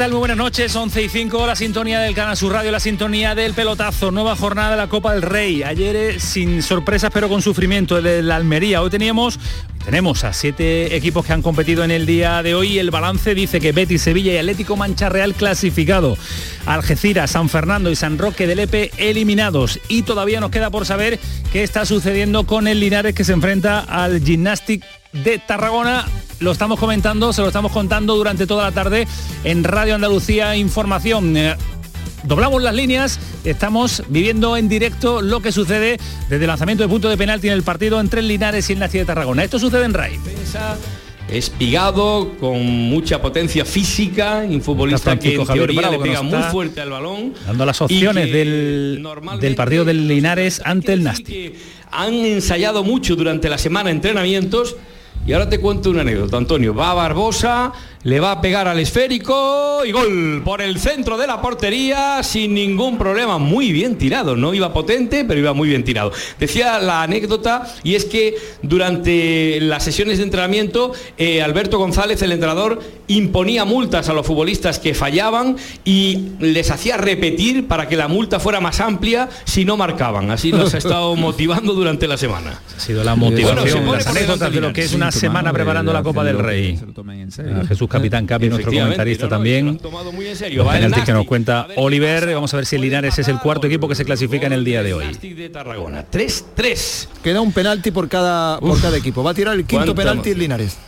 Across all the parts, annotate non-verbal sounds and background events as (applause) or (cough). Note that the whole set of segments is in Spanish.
Tal? Muy buenas noches, 11 y 5, la sintonía del Canal Sur Radio, la sintonía del pelotazo, nueva jornada de la Copa del Rey. Ayer eh, sin sorpresas pero con sufrimiento el la Almería. Hoy teníamos tenemos a siete equipos que han competido en el día de hoy. El balance dice que Betis, Sevilla y Atlético Mancha Real clasificado. Algeciras, San Fernando y San Roque del Epe eliminados. Y todavía nos queda por saber qué está sucediendo con el Linares que se enfrenta al Gymnastic de Tarragona. Lo estamos comentando, se lo estamos contando durante toda la tarde en Radio Andalucía Información. Eh, doblamos las líneas, estamos viviendo en directo lo que sucede desde el lanzamiento de punto de penalti en el partido entre el Linares y el Naci de Tarragona. Esto sucede en RAI. Espigado, con mucha potencia física, un futbolista que en teoría le pega muy fuerte al balón. Dando las opciones del, del partido del Linares ante el Nasti. Han ensayado mucho durante la semana entrenamientos y ahora te cuento una anécdota, Antonio. Va a Barbosa, le va a pegar al esférico y gol por el centro de la portería sin ningún problema, muy bien tirado, no iba potente, pero iba muy bien tirado. Decía la anécdota y es que durante las sesiones de entrenamiento eh, Alberto González, el entrenador, imponía multas a los futbolistas que fallaban y les hacía repetir para que la multa fuera más amplia si no marcaban. Así nos ha estado (laughs) motivando durante la semana. Ha sido la motivación, las anécdotas de lo que es una semana preparando la Copa del Rey. Jesús capitán Capi, nuestro comentarista también. Los que nos cuenta Oliver. Vamos a ver si el Linares es el cuarto equipo que se clasifica en el día de hoy. 3-3. Queda un penalti por cada, por cada equipo. Va a tirar el quinto penalti el Linares.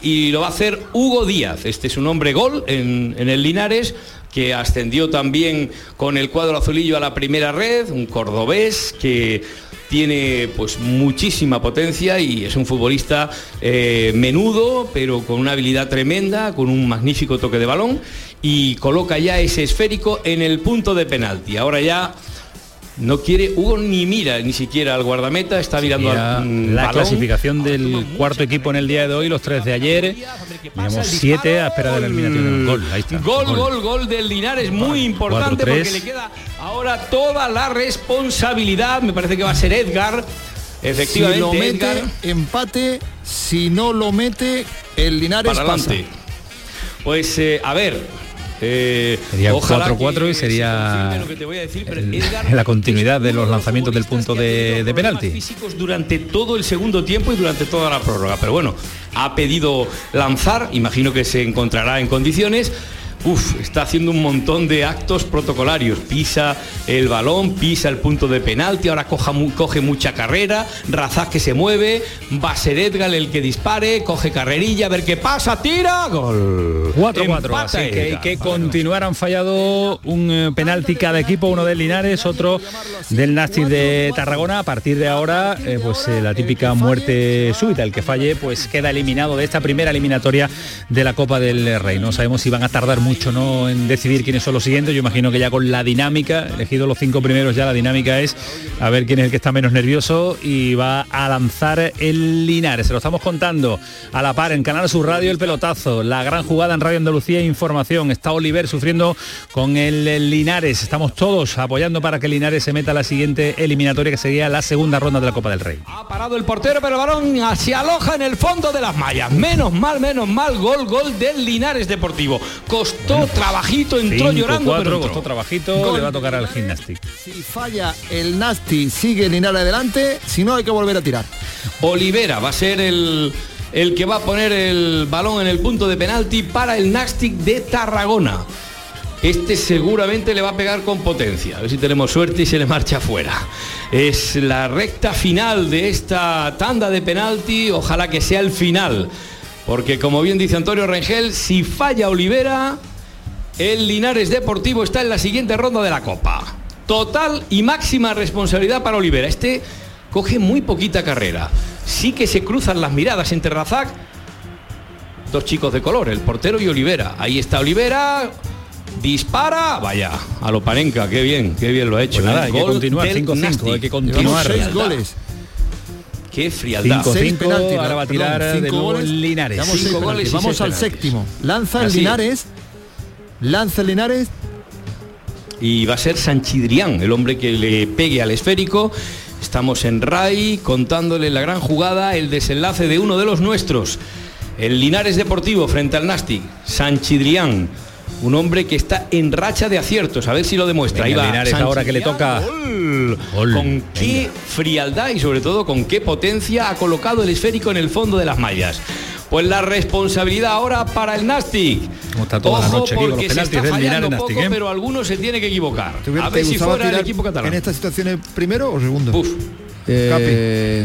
Y lo va a hacer Hugo Díaz. Este es un hombre gol en, en el Linares que ascendió también con el cuadro azulillo a la primera red, un cordobés que tiene pues muchísima potencia y es un futbolista eh, menudo, pero con una habilidad tremenda, con un magnífico toque de balón y coloca ya ese esférico en el punto de penalti. Ahora ya no quiere, Hugo ni mira ni siquiera al guardameta, está mirando al La clasificación del cuarto equipo en el día de hoy, los tres de ayer. Tenemos siete a espera de la eliminación gol. Gol, gol, gol, del Linares, muy importante porque le queda ahora toda la responsabilidad. Me parece que va a ser Edgar. Efectivamente, si lo mete, empate, si no lo mete, el Linares pasa. Pues eh, a ver, eh, sería 4-4 y sería (laughs) la continuidad de los lanzamientos del punto de, de penalti. Físicos durante todo el segundo tiempo y durante toda la prórroga. Pero bueno, ha pedido lanzar, imagino que se encontrará en condiciones uf, está haciendo un montón de actos protocolarios. Pisa el balón, pisa el punto de penalti, ahora coge mucha carrera, Razak que se mueve, va a ser Edgar el que dispare, coge carrerilla, a ver qué pasa, tira, gol. 4-4, así que hay que continuar, han fallado un eh, penalti cada equipo, uno del Linares, otro del Nasti de Tarragona. A partir de ahora, eh, pues eh, la típica muerte súbita, el que falle, pues queda eliminado de esta primera eliminatoria de la Copa del Rey. No sabemos si van a tardar mucho ¿no? en decidir quiénes son los siguientes. Yo imagino que ya con la dinámica, elegido los cinco primeros ya, la dinámica es a ver quién es el que está menos nervioso y va a lanzar el Linares. Se lo estamos contando a la par en Canal Sur Radio el pelotazo, la gran jugada en Radio Andalucía Información. Está Oliver sufriendo con el Linares. Estamos todos apoyando para que Linares se meta a la siguiente eliminatoria que sería la segunda ronda de la Copa del Rey. Ha parado el portero, pero el balón se aloja en el fondo de las mallas. Menos mal, menos mal, gol, gol del Linares Deportivo. Costó trabajito, entró llorando, pero entró. costó trabajito, Gol. le va a tocar al Gymnastic. Si falla el Nasty, sigue Linares adelante, si no hay que volver a tirar. Olivera va a ser el, el que va a poner el balón en el punto de penalti para el Nastic de Tarragona. Este seguramente le va a pegar con potencia. A ver si tenemos suerte y se le marcha afuera. Es la recta final de esta tanda de penalti. Ojalá que sea el final. Porque como bien dice Antonio Rengel, si falla Olivera, el Linares Deportivo está en la siguiente ronda de la Copa. Total y máxima responsabilidad para Olivera. Este coge muy poquita carrera. Sí que se cruzan las miradas entre Razak, dos chicos de color, el portero y Olivera. Ahí está Olivera. Dispara, vaya, a lo Parenca, qué bien, qué bien lo ha hecho. Pues nada, El hay que gol continuar, del 5-5, Nastic. hay que continuar. seis goles. Qué frialdad. 5-5, Seis penaltis, ahora va a perdón, tirar de cinco nuevo goles. Linares. Cinco goles. Vamos al séptimo. Lanza el. Linares. Lanza el Linares. y va a ser Sanchidrián, el hombre que le pegue al esférico. Estamos en RAI contándole la gran jugada, el desenlace de uno de los nuestros. El Linares Deportivo frente al Nastic. Sanchidrián, un hombre que está en racha de aciertos. A ver si lo demuestra. Venga, Ahí va Linares, ahora que le toca. Gol. Gol. Con qué frialdad y sobre todo con qué potencia ha colocado el esférico en el fondo de las mallas. Pues la responsabilidad ahora para el Nastic. Como está toda la Ojo, noche aquí con los porque se penaltis está del Linares fallando Nastic, poco, ¿eh? pero alguno se tiene que equivocar. ¿Te hubiera- A ver si fuera el equipo catalán. En estas situaciones, primero o segundo? Uf, Eh,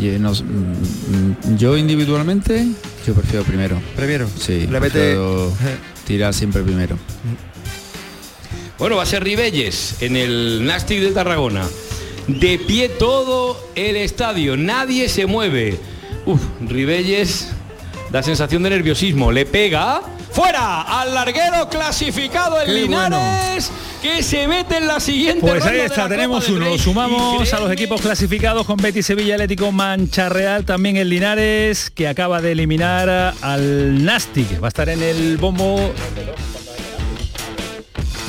y, eh, nos- mm, yo individualmente, yo prefiero primero. Primero. Sí, Le mete. prefiero (laughs) tirar siempre primero. Bueno, va a ser Ribelles en el Nastic de Tarragona. De pie todo el estadio, nadie se mueve. Uf, Ribelles da sensación de nerviosismo. Le pega. ¡Fuera! Al larguero clasificado el Qué Linares que se mete en la siguiente Pues ronda ahí de está, la tenemos Copa uno. Sumamos a los equipos clasificados con Betis, Sevilla, Atlético, Mancha Real, también el Linares, que acaba de eliminar al Nastic. Va a estar en el bombo.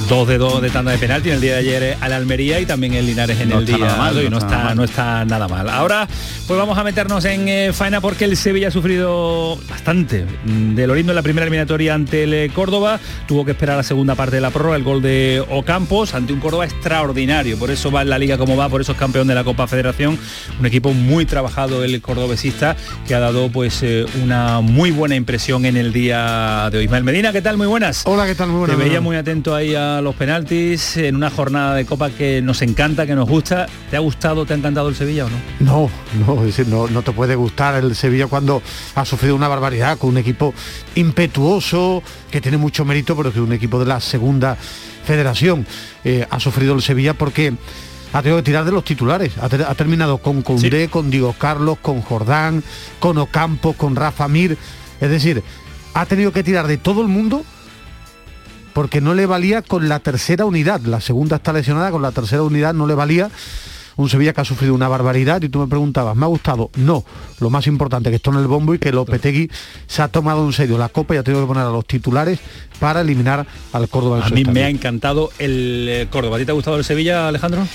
Dos de dos de tanda de penalti en el día de ayer al Almería y también el Linares en No el está día nada mal, de hoy. no No, está no mal. está nada mal. Ahora pues vamos a meternos en eh, faena porque el Sevilla ha sufrido bastante. Mm, De Lorindo en la primera eliminatoria ante el eh, Córdoba, tuvo que esperar la segunda parte de la prórroga, el gol de Ocampos ante un Córdoba extraordinario. Por eso va en la liga como va, por eso es campeón de la Copa Federación. Un equipo muy trabajado el cordobesista que ha dado pues eh, una muy buena impresión en el día de hoy. Ismael Medina, ¿qué tal? Muy buenas. Hola, ¿qué tal? Muy buenas. Te veía muy atento ahí a los penaltis en una jornada de Copa que nos encanta, que nos gusta. ¿Te ha gustado, te ha encantado el Sevilla o no? No, no, es decir, no, no te puede gustar el Sevilla cuando ha sufrido una barbaridad con un equipo impetuoso, que tiene mucho mérito, pero que es un equipo de la segunda federación. Eh, ha sufrido el Sevilla porque ha tenido que tirar de los titulares. Ha, ter- ha terminado con Condé, con Diego Carlos, con Jordán, con Ocampo, con Rafa Mir. Es decir, ha tenido que tirar de todo el mundo porque no le valía con la tercera unidad. La segunda está lesionada, con la tercera unidad no le valía. Un Sevilla que ha sufrido una barbaridad y tú me preguntabas, ¿me ha gustado? No. Lo más importante que esto en el bombo y que Lopetegui se ha tomado en serio la copa y ha tenido que poner a los titulares para eliminar al Córdoba A mí me ha encantado el eh, Córdoba. ¿A ti te ha gustado el Sevilla, Alejandro?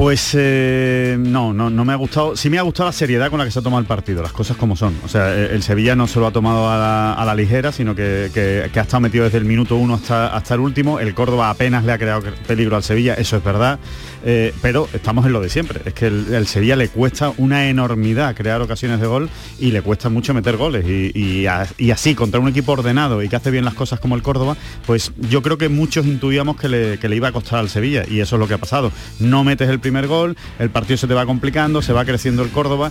Pues eh, no, no, no me ha gustado. Sí me ha gustado la seriedad con la que se ha tomado el partido, las cosas como son. O sea, eh, el Sevilla no se lo ha tomado a la, ligera, sino que, ha estado metido desde el minuto uno hasta, el último. El Córdoba apenas le ha creado peligro al Sevilla, eso es verdad. Eh, pero estamos en lo de siempre. Es que el, Sevilla le cuesta una enormidad crear ocasiones de gol y le cuesta mucho meter goles. Y, así, contra un equipo ordenado y que hace bien las cosas como el Córdoba, pues yo creo que muchos intuíamos que le, iba a costar al Sevilla y eso es lo que ha pasado. No metes el gol, el partido se te va complicando, se va creciendo el Córdoba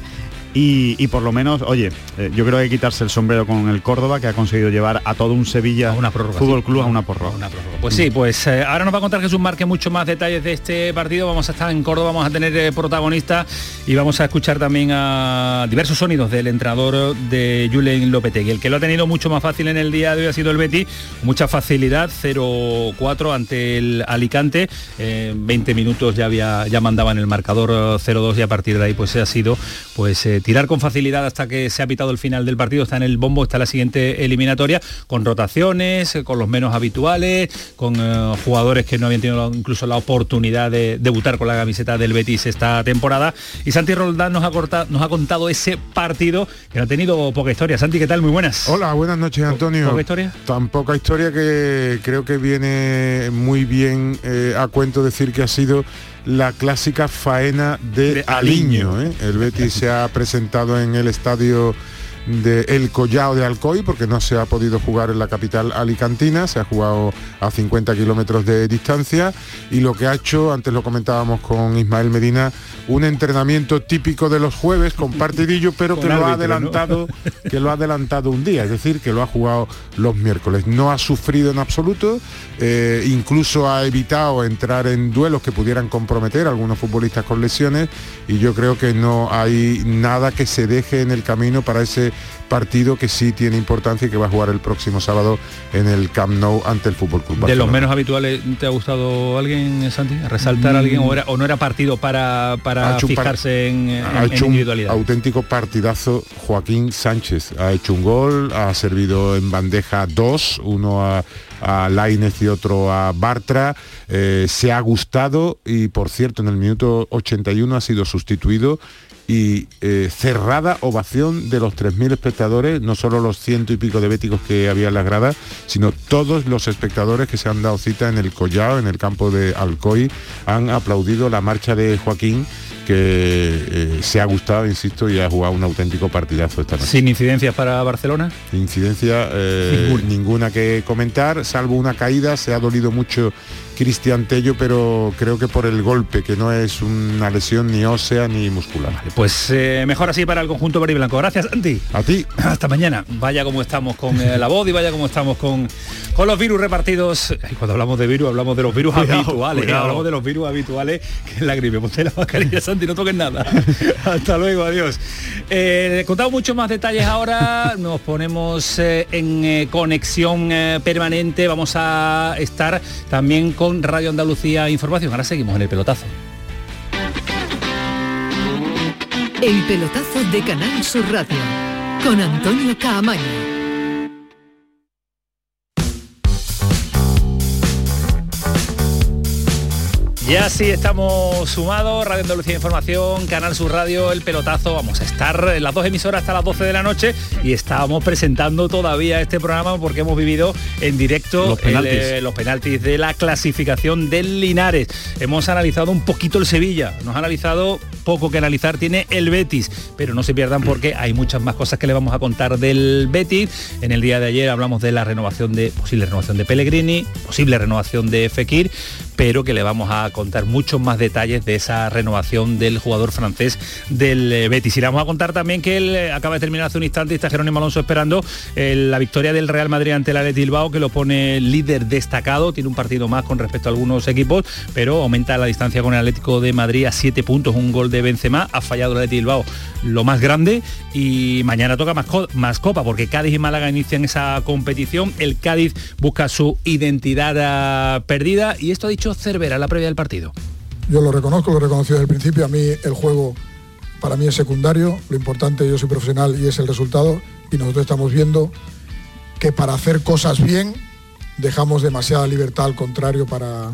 y, y por lo menos, oye, eh, yo creo que hay que quitarse el sombrero con el Córdoba que ha conseguido llevar a todo un Sevilla A una prórroga, Fútbol. Club a una prórroga. Una prórroga. Pues sí, pues eh, ahora nos va a contar Jesús Márquez mucho más detalles de este partido. Vamos a estar en Córdoba, vamos a tener eh, protagonista y vamos a escuchar también a diversos sonidos del entrenador de Julen Lopetegui. El que lo ha tenido mucho más fácil en el día de hoy ha sido el Betty, mucha facilidad, 0-4 ante el Alicante. Eh, 20 minutos ya había ya mandaba en el marcador eh, 0-2 y a partir de ahí pues ha sido pues eh, tirar con facilidad hasta que se ha pitado el final del partido, está en el bombo, está la siguiente eliminatoria, con rotaciones, con los menos habituales, con eh, jugadores que no habían tenido incluso la oportunidad de debutar con la camiseta del Betis esta temporada. Y Santi Roldán nos ha, cortado, nos ha contado ese partido que no ha tenido poca historia. Santi, ¿qué tal? Muy buenas. Hola, buenas noches, Antonio. ¿Poca historia? Tan poca historia que creo que viene muy bien eh, a cuento decir que ha sido la clásica faena de, De Aliño. Aliño. ¿eh? El Betis se ha presentado en el estadio de El Collao de Alcoy porque no se ha podido jugar en la capital alicantina, se ha jugado a 50 kilómetros de distancia y lo que ha hecho, antes lo comentábamos con Ismael Medina, un entrenamiento típico de los jueves con partidillo, pero Con que lo ha adelantado, que lo ha adelantado un día, es decir, que lo ha jugado los miércoles. No ha sufrido en absoluto, eh, incluso ha evitado entrar en duelos que pudieran comprometer a algunos futbolistas con lesiones y yo creo que no hay nada que se deje en el camino para ese partido que sí tiene importancia y que va a jugar el próximo sábado en el Camp Nou ante el Fútbol Club De los menos habituales, ¿te ha gustado alguien, Santi? ¿Resaltar a alguien o, era- o no era partido para, para fijarse en, en- ha en hecho un individualidad? auténtico partidazo Joaquín Sánchez. Ha hecho un gol, ha servido en bandeja dos, uno a, a Lainez y otro a Bartra. Eh, se ha gustado y por cierto en el minuto 81 ha sido sustituido y eh, cerrada ovación de los 3.000 espectadores, no solo los ciento y pico de béticos que había en las gradas, sino todos los espectadores que se han dado cita en el Collao, en el campo de Alcoy, han aplaudido la marcha de Joaquín que eh, se ha gustado, insisto, y ha jugado un auténtico partidazo esta noche. Sin incidencias para Barcelona. Incidencia eh, Ninguna. ninguna. que comentar, salvo una caída, se ha dolido mucho Cristian Tello, pero creo que por el golpe, que no es una lesión ni ósea ni muscular. Pues eh, mejor así para el conjunto verde y blanco. Gracias, Santi. A ti. (clears throat) Hasta mañana. Vaya como estamos con eh, la voz y vaya como estamos con, con los virus repartidos. Ay, cuando hablamos de virus, hablamos de los virus Cuidado, habituales. cuidado. Hablamos de los virus habituales, que es la gripe. Ponte la mascarilla, Santi, no toques nada. (laughs) Hasta luego, adiós. Eh, contamos muchos más detalles ahora. Nos ponemos eh, en conexión permanente. Vamos a estar también con Radio Andalucía Información. Ahora seguimos en el pelotazo. El pelotazo de Canal Sur Radio con Antonio Caamaño. Ya sí estamos sumados, Radio Andalucía Información, Canal Sur Radio, El Pelotazo, vamos a estar en las dos emisoras hasta las 12 de la noche y estábamos presentando todavía este programa porque hemos vivido en directo Los penaltis. el, eh, los penaltis de la clasificación del Linares. Hemos analizado un poquito el Sevilla, nos ha analizado poco que analizar tiene el Betis, pero no se pierdan porque hay muchas más cosas que le vamos a contar del Betis. En el día de ayer hablamos de la renovación de posible renovación de Pellegrini, posible renovación de Fekir, pero que le vamos a contar muchos más detalles de esa renovación del jugador francés del eh, Betis. Y le vamos a contar también que él eh, acaba de terminar hace un instante y está Jerónimo Alonso esperando eh, la victoria del Real Madrid ante el Athletic Bilbao, que lo pone líder destacado, tiene un partido más con respecto a algunos equipos, pero aumenta la distancia con el Atlético de Madrid a 7 puntos, un gol de Benzema, ha fallado el Athletic Bilbao lo más grande y mañana toca más, co- más copa porque Cádiz y Málaga inician esa competición, el Cádiz busca su identidad ah, perdida y esto ha dicho Cervera en la previa del partido. Yo lo reconozco, lo reconocido desde el principio. A mí el juego para mí es secundario. Lo importante, yo soy profesional y es el resultado. Y nosotros estamos viendo que para hacer cosas bien dejamos demasiada libertad al contrario para,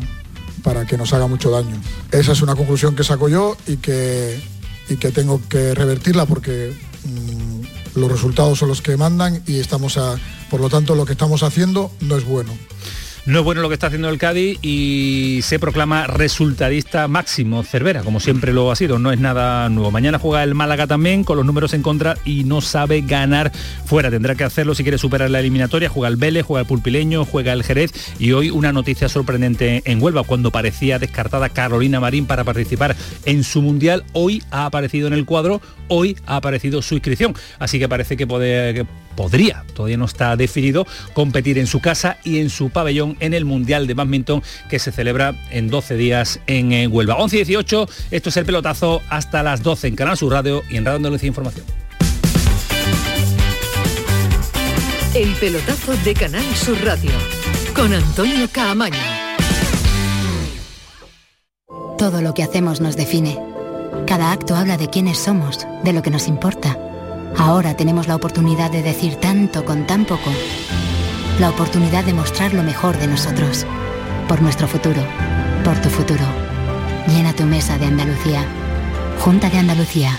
para que nos haga mucho daño. Esa es una conclusión que saco yo y que, y que tengo que revertirla porque mm, los resultados son los que mandan y estamos a, por lo tanto lo que estamos haciendo no es bueno. No es bueno lo que está haciendo el Cádiz y se proclama resultadista máximo Cervera, como siempre lo ha sido, no es nada nuevo. Mañana juega el Málaga también con los números en contra y no sabe ganar fuera. Tendrá que hacerlo si quiere superar la eliminatoria. Juega el Vélez, juega el Pulpileño, juega el Jerez y hoy una noticia sorprendente en Huelva. Cuando parecía descartada Carolina Marín para participar en su Mundial, hoy ha aparecido en el cuadro, hoy ha aparecido su inscripción. Así que parece que, puede, podría, todavía no está definido, competir en su casa y en su pabellón en el Mundial de Badminton que se celebra en 12 días en eh, Huelva. 11 y 18, esto es el pelotazo hasta las 12 en Canal Sur Radio y en Radio Andalucía Información. El pelotazo de Canal Sur Radio con Antonio Caamaño. Todo lo que hacemos nos define. Cada acto habla de quiénes somos, de lo que nos importa. Ahora tenemos la oportunidad de decir tanto con tan poco. La oportunidad de mostrar lo mejor de nosotros. Por nuestro futuro. Por tu futuro. Llena tu mesa de Andalucía. Junta de Andalucía.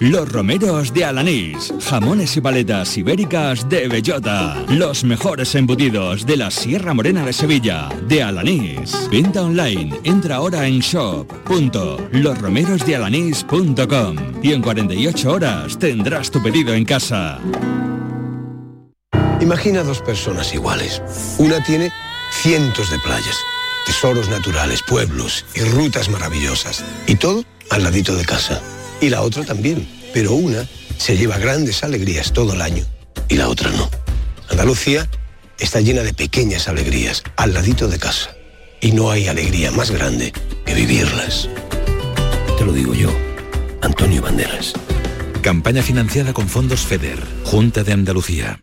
Los romeros de Alanís, jamones y paletas ibéricas de bellota, los mejores embutidos de la Sierra Morena de Sevilla, de Alanís. Venta online, entra ahora en shop.losromerosdealanís.com y en 48 horas tendrás tu pedido en casa. Imagina dos personas iguales. Una tiene cientos de playas, tesoros naturales, pueblos y rutas maravillosas. Y todo al ladito de casa y la otra también. Pero una se lleva grandes alegrías todo el año y la otra no. Andalucía está llena de pequeñas alegrías al ladito de casa. Y no hay alegría más grande que vivirlas. Te lo digo yo, Antonio Banderas. Campaña financiada con fondos FEDER, Junta de Andalucía.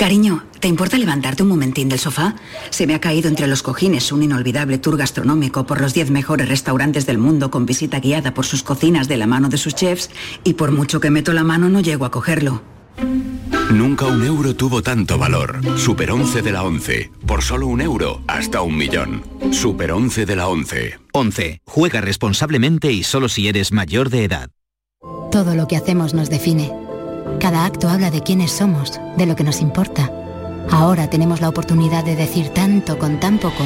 Cariño, ¿te importa levantarte un momentín del sofá? Se me ha caído entre los cojines un inolvidable tour gastronómico por los 10 mejores restaurantes del mundo con visita guiada por sus cocinas de la mano de sus chefs y por mucho que meto la mano no llego a cogerlo. Nunca un euro tuvo tanto valor. Super 11 de la 11. Por solo un euro, hasta un millón. Super 11 de la 11. 11. Juega responsablemente y solo si eres mayor de edad. Todo lo que hacemos nos define. Cada acto habla de quiénes somos, de lo que nos importa. Ahora tenemos la oportunidad de decir tanto con tan poco.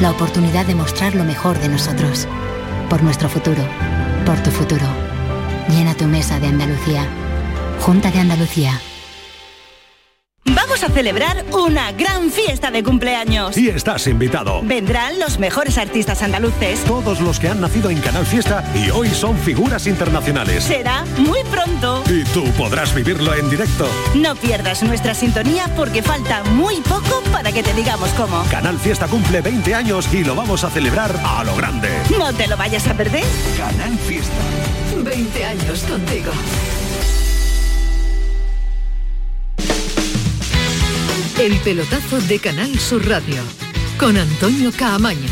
La oportunidad de mostrar lo mejor de nosotros. Por nuestro futuro. Por tu futuro. Llena tu mesa de Andalucía. Junta de Andalucía. Vamos a celebrar una gran fiesta de cumpleaños. Y estás invitado. Vendrán los mejores artistas andaluces. Todos los que han nacido en Canal Fiesta y hoy son figuras internacionales. Será muy pronto. Y tú podrás vivirlo en directo. No pierdas nuestra sintonía porque falta muy poco para que te digamos cómo. Canal Fiesta cumple 20 años y lo vamos a celebrar a lo grande. No te lo vayas a perder. Canal Fiesta. 20 años contigo. El pelotazo de Canal Sur Radio con Antonio Caamaño.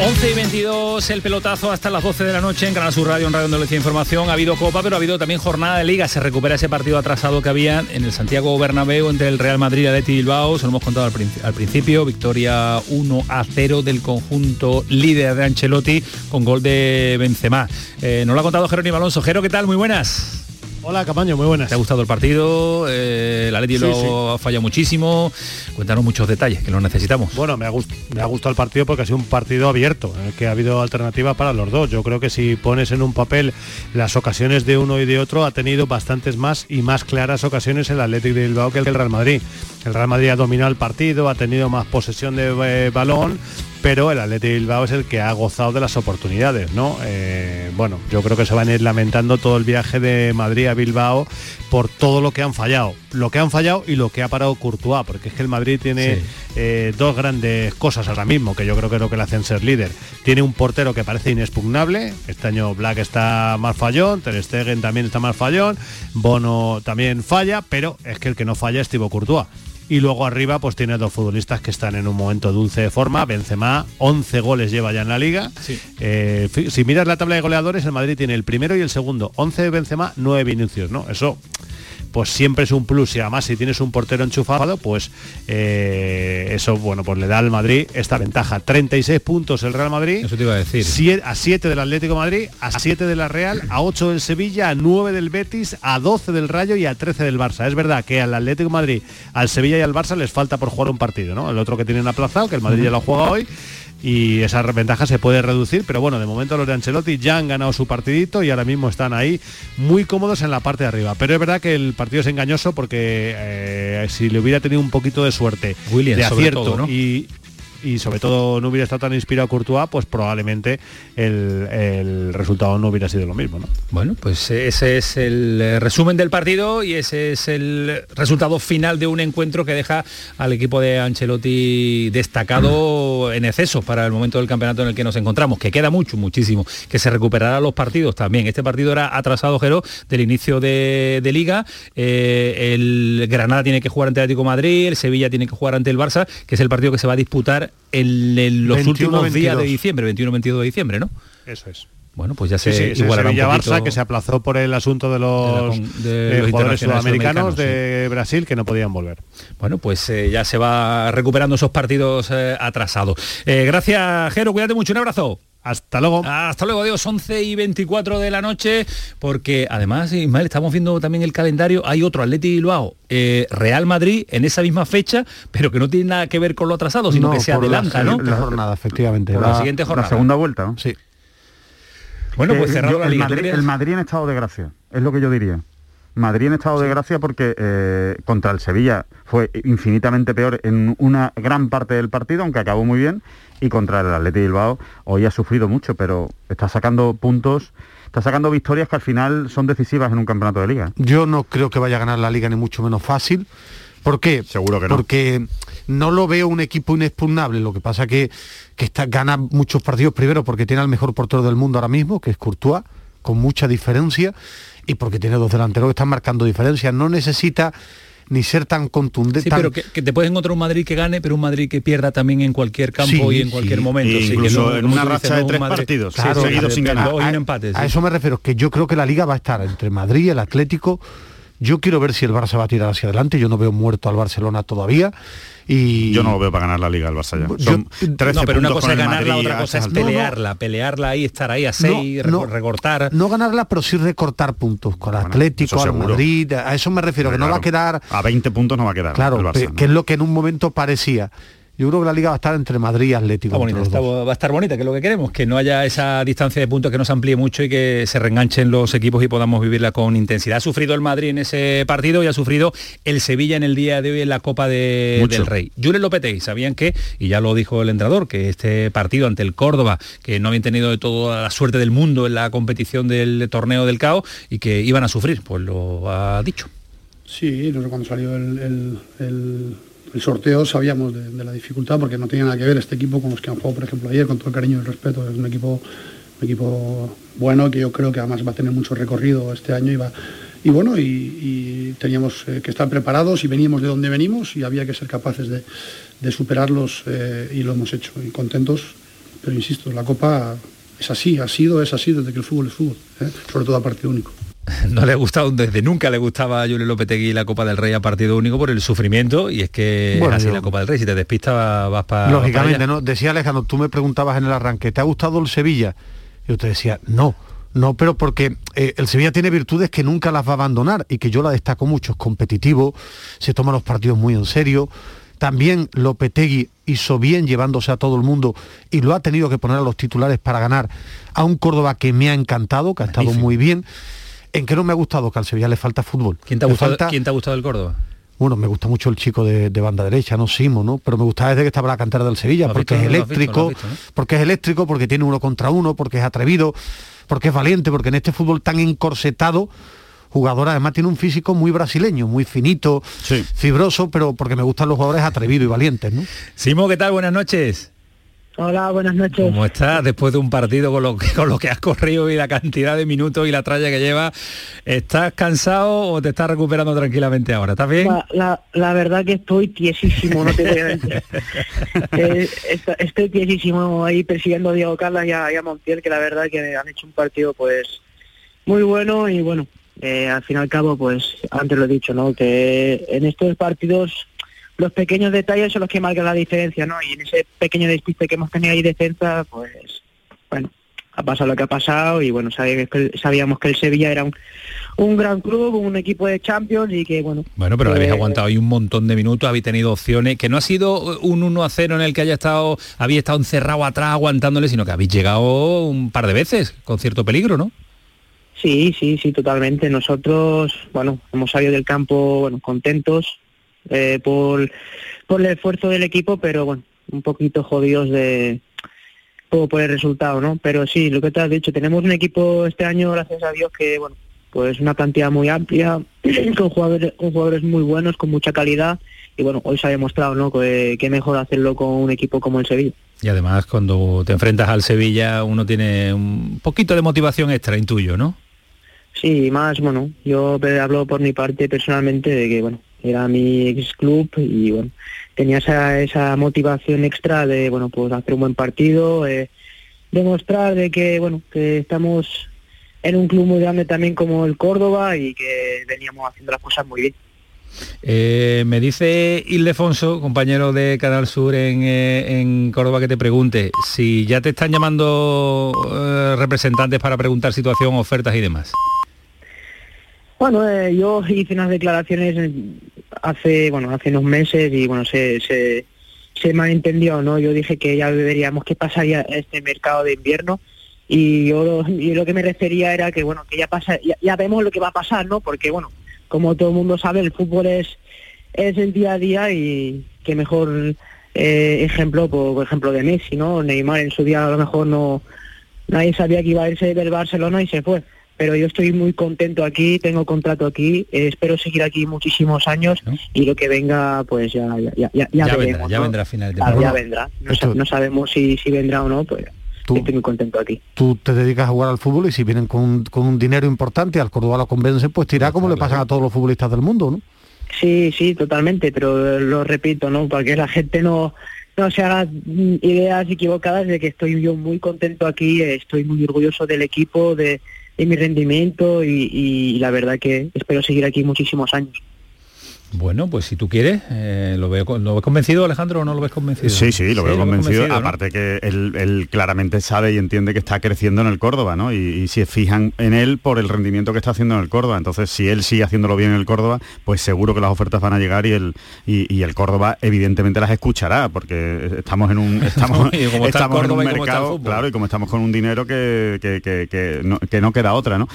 11 y 22 el pelotazo hasta las 12 de la noche en Canal Sur Radio, en Radio Andalucía Información. Ha habido Copa, pero ha habido también jornada de Liga. Se recupera ese partido atrasado que había en el Santiago Bernabéu entre el Real Madrid y Atleti Bilbao. Se lo hemos contado al, princi- al principio. Victoria 1 a 0 del conjunto líder de Ancelotti con gol de Benzema. Eh, nos lo ha contado Jerónimo Alonso. Jero, ¿qué tal? Muy buenas. Hola, Camaño, muy buenas. ¿Te ha gustado el partido? Eh, el Atleti Sí, lo ha fallado muchísimo. Cuéntanos muchos detalles, que los necesitamos. Bueno, me ha, gust- me ha gustado el partido porque ha sido un partido abierto, en el que ha habido alternativas para los dos. Yo creo que si pones en un papel las ocasiones de uno y de otro, ha tenido bastantes más y más claras ocasiones el Atlético de Bilbao que el Real Madrid. El Real Madrid ha dominado el partido, ha tenido más posesión de eh, balón, pero el Atlético de Bilbao es el que ha gozado de las oportunidades, ¿no? Eh, bueno, yo creo que se van a ir lamentando todo el viaje de Madrid a Bilbao por todo lo que han fallado. Lo que han fallado y lo que ha parado Courtois, porque es que el Madrid tiene Sí. eh, dos grandes cosas ahora mismo, que yo creo que es lo que le hacen ser líder. Tiene un portero que parece inexpugnable, este año Black está más fallón, Ter Stegen también está más fallón, Bono también falla, pero es que el que no falla es Thibaut Courtois. Y luego arriba pues tiene dos futbolistas que están en un momento dulce de forma. Benzema, 11 goles lleva ya en la liga. Eh, si miras la tabla de goleadores, el Madrid tiene el primero y el segundo. 11 de Benzema, 9 Vinicius, ¿no? Eso pues siempre es un plus y además si tienes un portero enchufado, pues eh, eso bueno pues le da al Madrid esta ventaja. 36 puntos el Real Madrid. Eso te iba a decir. Sie- a 7 del Atlético de Madrid, a 7 de la Real, a 8 del Sevilla, a 9 del Betis, a 12 del Rayo y a 13 del Barça. Es verdad que al Atlético de Madrid, al Sevilla y al Barça les falta por jugar un partido, ¿no? El otro que tienen aplazado, que el Madrid ya lo juega hoy. Y esa ventaja se puede reducir, pero bueno, de momento los de Ancelotti ya han ganado su partidito y ahora mismo están ahí muy cómodos en la parte de arriba. Pero es verdad que el partido es engañoso porque eh, si le hubiera tenido un poquito de suerte, de acierto todo, ¿no? y y sobre todo no hubiera estado tan inspirado Courtois, pues probablemente el, el resultado no hubiera sido lo mismo, ¿no? Bueno, pues ese es el resumen del partido y ese es el resultado final de un encuentro que deja al equipo de Ancelotti destacado en exceso para el momento del campeonato en el que nos encontramos, que queda mucho, muchísimo, que se recuperará los partidos también. Este partido era atrasado, Jero, del inicio de, liga. Eh, el Granada tiene que jugar ante el Atlético Madrid, el Sevilla tiene que jugar ante el Barça, que es el partido que se va a disputar en, en los 21, últimos días de 22. diciembre, 21-22 de diciembre, ¿no? Eso es. Bueno, pues ya se Sí, sí, igualará un poquito- Barça que se aplazó por el asunto de los, con- de eh, los jugadores sudamericanos de Brasil que no podían volver. Bueno, pues eh, ya se va recuperando esos partidos eh, atrasados. Gracias, Jero, cuídate mucho, un abrazo. Hasta luego. Hasta luego, adiós, 11 y 24 de la noche, porque además, Ismael, estamos viendo también el calendario, hay otro Atleti Bilbao, eh, Real Madrid en esa misma fecha, pero que no tiene nada que ver con lo atrasado, sino No, que se por la- adelanta, ¿no? la jornada, efectivamente. Por la siguiente jornada. La segunda vuelta, ¿no? Sí. Bueno, pues Eh, cerrado yo- la el. Madrid, el Madrid en estado de gracia, es lo que yo diría. Madrid en estado de gracia porque eh, contra el Sevilla fue infinitamente peor en una gran parte del partido, aunque acabó muy bien, y contra el Atleti Bilbao hoy ha sufrido mucho, pero está sacando puntos, está sacando victorias que al final son decisivas en un campeonato de liga. Yo no creo que vaya a ganar la liga ni mucho menos fácil. ¿Por qué? Seguro que no. Porque no lo veo un equipo inexpugnable. Lo que pasa que, que está, gana muchos partidos primero porque tiene al mejor portero del mundo ahora mismo, que es Courtois, con mucha diferencia, y porque tiene dos delanteros que están marcando diferencias. No necesita ni ser tan contundente. Sí, tan- pero que, que te puedes encontrar un Madrid que gane, pero un Madrid que pierda también en cualquier campo Sí, y en cualquier sí. momento. sí, que Incluso no- en una racha dices, de no tres Madrid- partidos, Claro, sí, seguidos sin ganar. Un a, empate. a sí. eso me refiero, que yo creo que la liga va a estar entre Madrid y el Atlético. Yo quiero ver si el Barça va a tirar hacia adelante. Yo no veo muerto al Barcelona todavía. Y Yo no lo veo para ganar la liga el Barça ya. Yo- Son 13 No, pero una puntos cosa es ganarla, Madrid otra cosa es pelearla, pelearla ahí, estar ahí a seis, no. reco- recortar. no ganarla, pero sí recortar puntos con el Atlético, al. Madrid. A eso me refiero, que no va a quedar A 20 puntos no va a quedar claro, el Barça, pe- ¿no? que es lo que en un momento parecía. Yo creo que la liga va a estar entre Madrid y Atlético. Está bonita, está- va a estar bonita, que es lo que queremos, que no haya esa distancia de puntos que nos amplíe mucho y que se reenganchen los equipos y podamos vivirla con intensidad. Ha sufrido el Madrid en ese partido y ha sufrido el Sevilla en el día de hoy en la Copa de- Mucho. del Rey. Julen Lopetegui, sabían que, y ya lo dijo el entrenador, que este partido ante el Córdoba, que no habían tenido de toda la suerte del mundo en la competición del torneo del CAO y que iban a sufrir, pues lo ha dicho. Sí, cuando salió el, el- el- el sorteo sabíamos de, la dificultad porque no tenía nada que ver este equipo con los que han jugado, por ejemplo, ayer, con todo el cariño y el respeto. Es un equipo, equipo bueno que yo creo que además va a tener mucho recorrido este año y. Y bueno, y, teníamos eh, que estar preparados y veníamos de donde venimos y había que ser capaces de, de superarlos eh, y lo hemos hecho. Y contentos, pero insisto, la Copa es así, ha sido, es así desde que el fútbol es fútbol, ¿eh? sobre todo a partido único. (laughs) no le ha gustado, desde nunca le gustaba a Julio Lopetegui la Copa del Rey a partido único por el sufrimiento y es que Bueno, es así yo- la Copa del Rey, si te despistas vas para Lógicamente, ¿no? Decía Alejandro, tú me preguntabas en el arranque, ¿te ha gustado el Sevilla? Yo te decía, no, no, pero porque eh, el Sevilla tiene virtudes que nunca las va a abandonar y que yo la destaco mucho, es competitivo, se toma los partidos muy en serio. También Lopetegui hizo bien llevándose a todo el mundo y lo ha tenido que poner a los titulares para ganar a un Córdoba que me ha encantado, que ha estado muy bien. En que no me ha gustado que al Sevilla le falta fútbol. ¿Quién te ha gustado, falta- ¿quién te ha gustado el Córdoba? bueno, me gusta mucho el chico de, de banda derecha, no Simo, ¿no? Pero me gustaba desde que estaba la cantera del Sevilla, ¿Lo has porque visto? es eléctrico, porque es eléctrico, porque tiene uno contra uno, porque es atrevido, porque es valiente, porque en este fútbol tan encorsetado, jugador además tiene un físico muy brasileño, muy finito, fibroso, pero porque me gustan los jugadores atrevidos y valientes, ¿no? Simo, ¿qué tal? Buenas noches. Hola, buenas noches. ¿Cómo estás después de un partido con lo, que, con lo que has corrido y la cantidad de minutos y la tralla que llevas? ¿Estás cansado o te estás recuperando tranquilamente ahora? ¿Estás bien? La, la- la verdad que estoy tiesísimo, no te voy a mentir. (laughs) Eh, est- estoy tiesísimo ahí persiguiendo a Diego Carlas y a, y a Montiel, que la verdad que han hecho un partido pues muy bueno y bueno, eh, al fin y al cabo pues antes lo he dicho, ¿no? Que en estos partidos los pequeños detalles son los que marcan la diferencia, ¿no? Y en ese pequeño despiste que hemos tenido ahí de defensa, pues bueno, ha pasado lo que ha pasado y bueno, sabíamos que, sabíamos que el Sevilla era un, un gran club, un equipo de Champions y que bueno. Bueno, pero eh, habéis aguantado ahí un montón de minutos, habéis tenido opciones, que no ha sido un 1 a 0 en el que haya estado, habéis estado encerrado atrás aguantándole, sino que habéis llegado un par de veces con cierto peligro, ¿no? Sí, sí, sí, totalmente. Nosotros, bueno, hemos salido del campo, bueno, contentos eh, por, por el esfuerzo del equipo, pero bueno, un poquito jodidos de por, por el resultado, ¿no? Pero sí, lo que te has dicho, tenemos un equipo este año, gracias a Dios, que bueno, pues una plantilla muy amplia, (clears throat) con jugadores, con jugadores muy buenos, con mucha calidad, y bueno, hoy se ha demostrado, ¿no? Que, que mejor hacerlo con un equipo como el Sevilla. Y además cuando te enfrentas al Sevilla uno tiene un poquito de motivación extra, intuyo, ¿no? Sí, más, bueno, yo pe- hablo por mi parte personalmente de que, bueno, era mi ex club y, bueno, tenía esa, esa motivación extra de, bueno, pues hacer un buen partido, eh, demostrar de que, bueno, que estamos en un club muy grande también como el Córdoba y que veníamos haciendo las cosas muy bien. Eh, me dice Ildefonso, compañero de Canal Sur en, eh, en Córdoba, que te pregunte si ya te están llamando eh, representantes para preguntar situación, ofertas y demás. Bueno, yo hice unas declaraciones hace, bueno, hace unos meses y bueno, se, se, se malentendió, ¿no? Yo dije que ya veríamos qué pasaría este mercado de invierno y yo lo, que me refería era que bueno, que ya pasa, ya, ya vemos lo que va a pasar, ¿no? Porque bueno, como todo el mundo sabe, el fútbol es es el día a día y qué mejor eh, ejemplo, por, por ejemplo, de Messi, ¿no? Neymar en su día a lo mejor no nadie sabía que iba a irse del Barcelona y se fue. Pero yo estoy muy contento aquí, tengo contrato aquí, eh, espero seguir aquí muchísimos años y lo que venga, pues ya ya, ya, ya, Ya, veremos, vendrá, ya vendrá a final de Claro, ya vendrá. No, sa- no sabemos si, si vendrá o no, pues estoy muy contento aquí. Tú te dedicas a jugar al fútbol y si vienen con, un- con un dinero importante y al Córdoba lo convence, pues tira como le pasan a todos los futbolistas del mundo, ¿no? Sí, sí, totalmente, pero lo repito, ¿no? Para que la gente no, no se haga ideas equivocadas de que estoy yo muy contento aquí, estoy muy orgulloso del equipo, de, de mi rendimiento y, y la verdad que espero seguir aquí muchísimos años. Bueno, pues si tú quieres, eh, ¿lo, veo, ¿lo ves convencido Alejandro o no lo ves convencido? Sí, sí, lo veo convencido. ¿no? Aparte que él, él claramente sabe y entiende que está creciendo en el Córdoba, ¿no? Y, y se fijan en él por el rendimiento que está haciendo en el Córdoba. Entonces, si él sigue haciéndolo bien en el Córdoba, pues seguro que las ofertas van a llegar y el, y, y el Córdoba evidentemente las escuchará, porque estamos en un (laughs) estamos, en un mercado, claro, y como estamos con un dinero que, que, que- que no, que no queda otra, ¿no?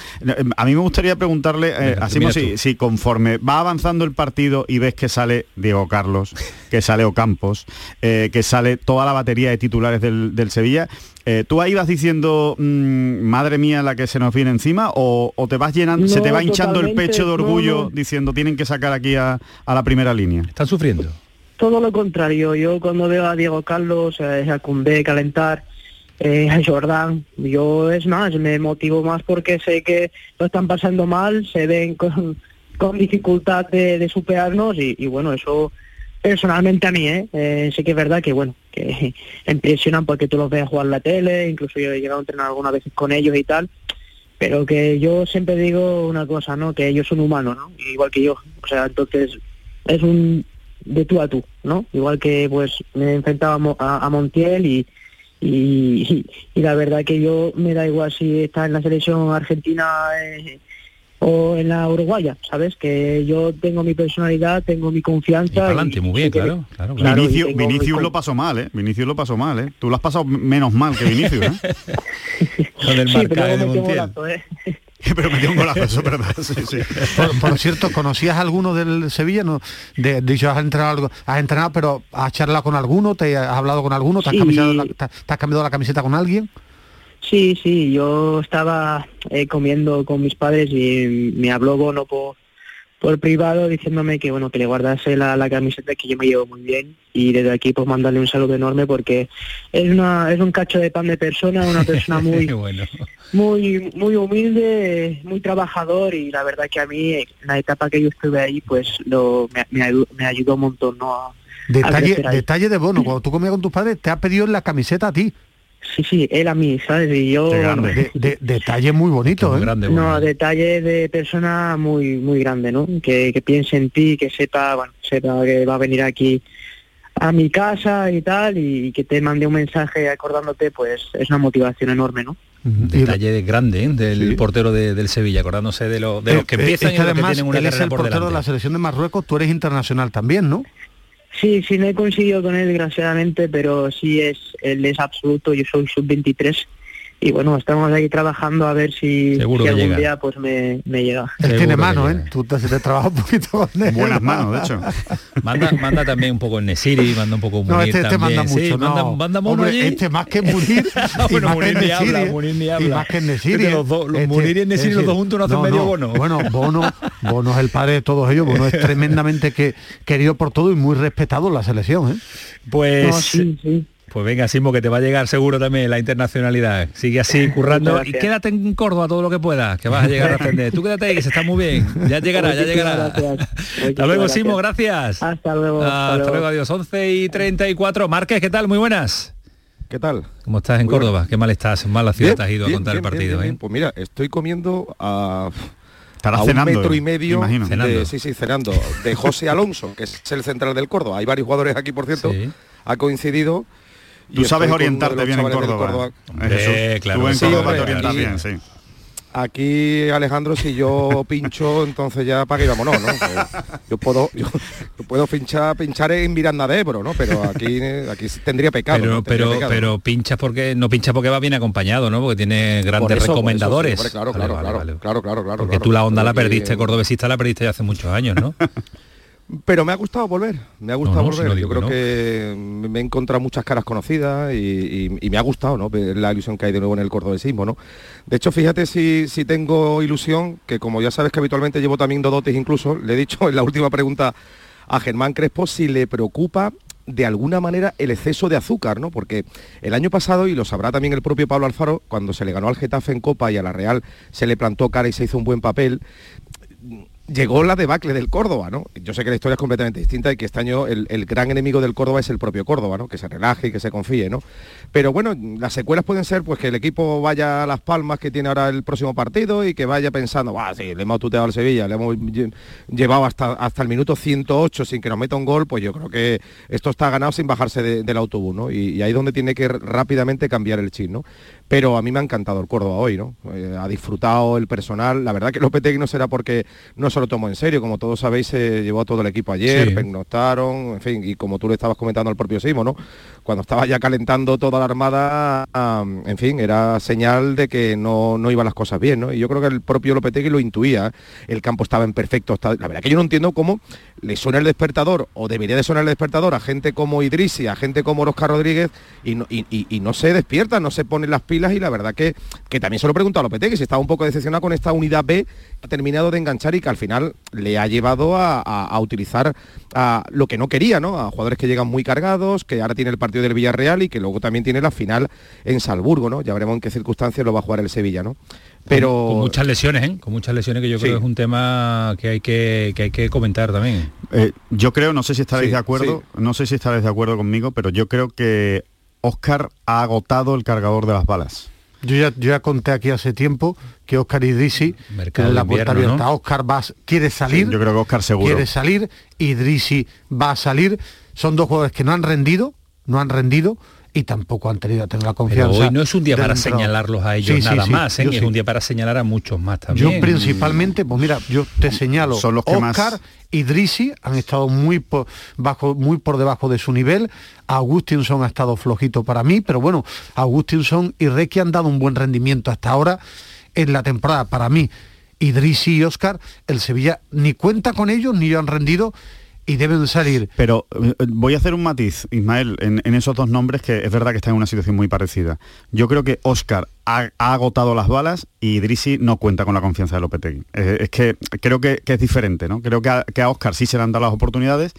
A mí me gustaría preguntarle, eh, así si, si conforme va avanzando el partido y ves que sale Diego Carlos, que sale Ocampos, eh, que sale toda la batería de titulares del, del Sevilla, eh, ¿tú ahí vas diciendo, mm, madre mía, la que se nos viene encima? ¿O, o te vas llenando, se te va hinchando el pecho de orgullo no. diciendo, tienen que sacar aquí a, a la primera línea? ¿Están sufriendo? Todo lo contrario, yo cuando veo a Diego Carlos, eh, a Koundé calentar, eh, a Jordán, yo es más, me motivo más porque sé que lo están pasando mal, se ven con, con dificultad de, superarnos y, y bueno, eso personalmente a mí, ¿eh? Eh, sí que es verdad que bueno, que (laughs) impresionan porque tú los ves jugar la tele, incluso yo he llegado a entrenar algunas veces con ellos y tal, pero que yo siempre digo una cosa, ¿no? Que ellos son humanos, ¿no? Igual que yo, o sea, entonces es un de tú a tú, ¿no? Igual que pues me enfrentaba a- a Montiel y, y, (laughs) y la verdad que yo me da igual si está en la selección argentina eh, o en la uruguaya, ¿sabes? Que yo tengo mi personalidad, tengo mi confianza. Adelante, muy bien, claro, claro, claro. Y Vinicius, tengo mi Vinicius con- lo pasó mal, ¿eh? Vinicius lo pasó mal, ¿eh? Tú lo has pasado menos mal que Vinicius, ¿eh? (laughs) Con el Sí, pero de golazo, ¿eh? (laughs) pero metió un golazo, eso es verdad, (laughs) sí, sí. Por, por cierto, ¿conocías a alguno del Sevilla? No, de, dicho, has entrenado algo, has entrenado, pero has charlado con alguno, te has hablado con alguno, te has, Sí. camisado la- te- te has cambiado la camiseta con alguien. Sí, sí, yo estaba eh, comiendo con mis padres y me habló Bono por, por privado diciéndome que bueno que le guardase la, la camiseta que yo me llevo muy bien. Y desde aquí pues mandarle un saludo enorme porque es una es un cacho de pan de persona, una persona (laughs) muy bueno. muy muy humilde, muy trabajador. Y la verdad que a mí en la etapa que yo estuve ahí pues lo me, me ayudó, me ayudó un montón no a- Detalle, detalle de bono, cuando tú comías con tus padres, te ha pedido la camiseta a ti. Sí, sí, él a mí, ¿sabes? Y yo... De- de- detalle muy bonito, ¿eh? no, detalle de persona muy muy grande, ¿no? Que, que piense en ti, que sepa, bueno, sepa que va a venir aquí a mi casa y tal, y que te mande un mensaje acordándote, pues es una motivación enorme, ¿no? Detalle grande ¿eh? del portero de- del Sevilla, acordándose de, lo- de los que Eh, empiezan es y que los que además tienen una él es carrera el por portero de la selección de Marruecos, tú eres internacional también, ¿no? Sí, sí, no he coincidido con él desgraciadamente, pero sí es, él es absoluto, yo soy sub-23 y bueno, estamos ahí trabajando a ver si, Seguro si que algún llega. día pues me, me llega. Él tiene mano, ¿eh? Tú te, te trabajas un poquito con él. Buenas manos, de hecho. (laughs) Manda, manda también un poco el Nesiri, manda un poco Munir No, este, este también. manda Sí, mucho, manda, no. manda mono Hombre, allí. este más que Munir (laughs) y Bueno, más Munir que ni Nesiri, habla, ¿eh? Munir ni Y habla. más que Nesiri. Es que ¿eh? los dos- los Este- Munir y Nesiri, es los dos juntos no hacen no, medio no. bono. Bueno, Bono, (laughs) Bono es el padre de todos ellos, Bono es tremendamente que, querido por todo y muy respetado en la selección, ¿eh? Pues, No, sí, sí. Pues venga, Simo, que te va a llegar seguro también la internacionalidad. Sigue así (laughs) currando y quédate en Córdoba todo lo que puedas, que vas a llegar a aprender. Tú quédate ahí, que se está muy bien. Ya (laughs) llegará, ya llegará. Hasta luego, Simo, gracias. Hasta luego. Ah, Hasta luego, adiós. 11 y 34. Márquez, ¿qué tal? Muy buenas. ¿Qué tal? ¿Cómo estás en Muy Córdoba? Qué mal estás, mal la ciudad Bien, te has ido bien, a contar bien, el partido. bien, ¿eh? Pues mira, estoy comiendo a, a un cenando, metro y medio imagino. de, Cenando. sí, sí, cenando, de José Alonso, que es el central del Córdoba. Hay varios jugadores aquí, por cierto, Sí. ha coincidido. Tú sabes orientarte bien en Córdoba. Hombre, Eh, claro Tú en sí, Córdoba te orientas aquí- bien, sí. Aquí, Alejandro, si yo (laughs) pincho, entonces ya para que vámonos, ¿no? Yo puedo, yo, yo puedo pinchar, pinchar en Miranda de Ebro, ¿no? Pero aquí, aquí tendría pecado. Pero, ¿no? Tendría pero, pecado. pero pinchas porque no pinchas porque va bien acompañado, ¿no? Porque tiene Por grandes eso, por eso, sí, recomendadores. hombre, claro, Vale, claro, vale, claro, vale. claro, claro, claro, Porque claro. tú la onda la perdiste, cordobesista la perdiste ya hace muchos años, ¿no? (laughs) Pero me ha gustado volver, me ha gustado no, volver. no Yo creo que me he encontrado muchas caras conocidas y, y- y me ha gustado, ¿no? La ilusión que hay de nuevo en el cordobesismo, ¿no? De hecho, fíjate si, si tengo ilusión, que como ya sabes que habitualmente llevo también dodotes incluso, le he dicho (laughs) en la última pregunta a Germán Crespo si le preocupa de alguna manera el exceso de azúcar, ¿no? Porque el año pasado, y lo sabrá también el propio Pablo Alfaro, cuando se le ganó al Getafe en Copa y a la Real se le plantó cara y se hizo un buen papel, llegó la debacle del Córdoba, ¿no? Yo sé que la historia es completamente distinta y que este año el, el gran enemigo del Córdoba es el propio Córdoba, ¿no? Que se relaje y que se confíe, ¿no? Pero bueno, las secuelas pueden ser pues que el equipo vaya a las palmas que tiene ahora el próximo partido y que vaya pensando, va, sí, le hemos tuteado al Sevilla, le hemos lle- llevado hasta, hasta el minuto 108 sin que nos meta un gol, pues yo creo que esto está ganado sin bajarse de- del autobús, ¿no? Y, ahí es donde tiene que rápidamente cambiar el chip, ¿no? Pero a mí me ha encantado el Córdoba hoy, ¿no? Eh, ha disfrutado el personal. La verdad que Lopetegui no será porque no se lo tomó en serio. Como todos sabéis, se llevó a todo el equipo ayer, Sí. pernoctaron, en fin, y como tú le estabas comentando al propio Simo, ¿no? Cuando estaba ya calentando toda la armada, en fin, era señal de que no, no iban las cosas bien, ¿no? Y yo creo que el propio Lopetegui lo intuía. El campo estaba en perfecto estado. La verdad que yo no entiendo cómo le suena el despertador, o debería de sonar el despertador a gente como Idrisi, a gente como Oscar Rodríguez, y no, se despierta, no se ponen las pilas, y la verdad que, que también se lo he preguntado a Lopetegui, si estaba un poco decepcionado con esta unidad B ha terminado de enganchar y que al final le ha llevado a, a- a utilizar a lo que no quería, ¿no? A jugadores que llegan muy cargados, que ahora tiene el partido del Villarreal y que luego también tiene la final en Salzburgo, ¿no? Ya veremos en qué circunstancias lo va a jugar el Sevilla, ¿no? Pero Con, con muchas lesiones, ¿eh? Con muchas lesiones que yo creo Sí. que es un tema que hay que, que hay que comentar también. Eh, yo creo, no sé si estaréis Sí, de acuerdo, no sé si estaréis de acuerdo conmigo, pero yo creo que Oscar ha agotado el cargador de las balas. Yo ya, yo ya conté aquí hace tiempo que Oscar Idrisi Mercado la puerta invierno, abierta. ¿no? Oscar va, quiere salir. Yo creo que Oscar seguro. Quiere salir. Idrisi va a salir. Son dos jugadores que no han rendido, no han rendido y tampoco han tenido tener la Pero confianza. hoy no es un día para señalarlos a ellos Sí, nada sí, más, ¿eh? es un día para señalar a muchos más también. Yo principalmente, pues mira, yo te señalo, Son los que más- Oscar y Drisi han estado muy por, bajo, muy por debajo de su nivel. Augustinson ha estado flojito para mí, pero bueno, Augustinson y Requi han dado un buen rendimiento hasta ahora en la temporada. Para mí, Idrisi y Oscar, el Sevilla ni cuenta con ellos, ni han rendido y deben salir. Pero eh, voy a hacer un matiz, Ismael, en, esos dos nombres que es verdad que están en una situación muy parecida. Yo creo que Oscar ha, agotado las balas y Idrisi no cuenta con la confianza de Lopetegui. Eh, es que creo que, que es diferente, ¿no? Creo que a, que a Oscar sí se le han dado las oportunidades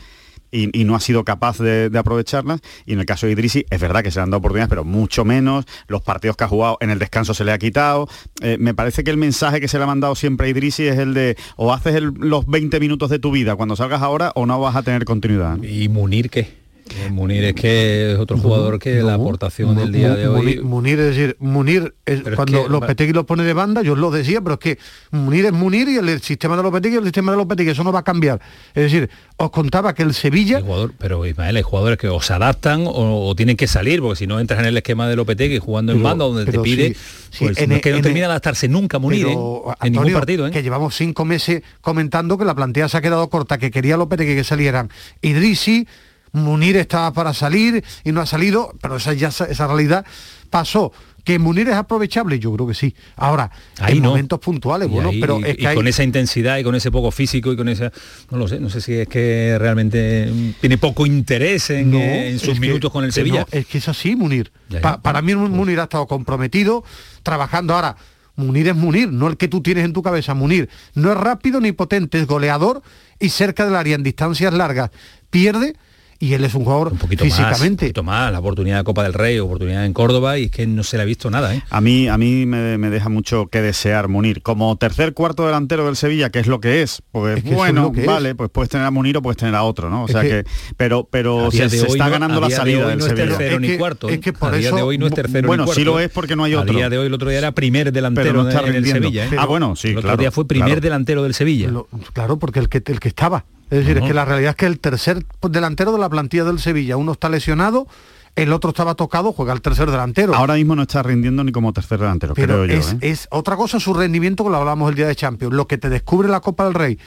y, no ha sido capaz de, de aprovecharlas. Y en el caso de Idrisi, es verdad que se le han dado oportunidades, pero mucho menos. Los partidos que ha jugado en el descanso se le ha quitado. Eh, me parece que el mensaje que se le ha mandado siempre a Idrisi es el de o haces los 20 minutos de tu vida cuando salgas ahora o no vas a tener continuidad. ¿Y Munir qué? Eh, Munir es que es otro jugador que la aportación del día de hoy. Munir, es decir, Munir, es, Pero es cuando que- Lopetegui lo pone de banda, yo os lo decía, pero es que Munir es Munir y el, sistema de Lopetegui es el sistema de Lopetegui, eso no va a cambiar. Es decir, os contaba que el Sevilla... Jugador, pero Ismael, hay jugadores que o se adaptan o, o tienen que salir, porque si no entras en el esquema de Lopetegui jugando en banda donde te pide, sí, sí, pues en es que no termina de adaptarse nunca Munir Pero, ¿eh? en ningún Antonio, partido. ¿eh? que llevamos cinco meses comentando que la plantilla se ha quedado corta, que quería Lopetegui que salieran Idrisi, Munir estaba para salir y no ha salido, pero esa ya esa realidad pasó. Que Munir es aprovechable, yo creo que sí. Ahora, no. momentos puntuales, Y bueno, ahí- pero y, es que y hay- con esa intensidad y con ese poco físico y con esa no lo sé no sé si es que realmente tiene poco interés en, No, eh, en sus que- minutos con el que Sevilla no, es que es así, Munir. Ya, ya. Pa- para mí Munir ha estado comprometido, trabajando ahora. Munir es Munir, no el que tú tienes en tu cabeza. Munir no es rápido ni potente, es goleador y cerca del área en distancias largas. Pierde y él es un jugador poquito más, un físicamente. poquito más la oportunidad de Copa del Rey oportunidad en Córdoba y es que no se le ha visto nada ¿eh? A mí, a mí me, me deja mucho que desear Munir. Como tercer cuarto delantero del Sevilla, que es lo que es, pues Es que eso es bueno, es. vale, pues puedes tener a Munir o puedes tener a otro, ¿no? O Es sea que- que, pero, pero A se, se está no- ganando a la de salida hoy del no es Sevilla. tercero ni cuarto es ¿eh? que por a día eso- de hoy no es tercero bueno, ni cuarto sí lo ¿eh? es porque no hay a otro. día de hoy el otro día era primer delantero Pero no está en el rindiendo. Sevilla ¿eh? Ah, bueno, sí, el otro claro, día fue primer claro. delantero del Sevilla Lo- claro, porque el que, el que estaba. Es decir, es que la realidad es que el tercer delantero de la plantilla del Sevilla, uno está lesionado, el otro estaba tocado, juega el tercer delantero. Ahora mismo no está rindiendo ni como tercer delantero, Pero creo yo. es, ¿eh? es otra cosa su rendimiento que lo hablamos el día de Champions, lo que te descubre la Copa del Rey.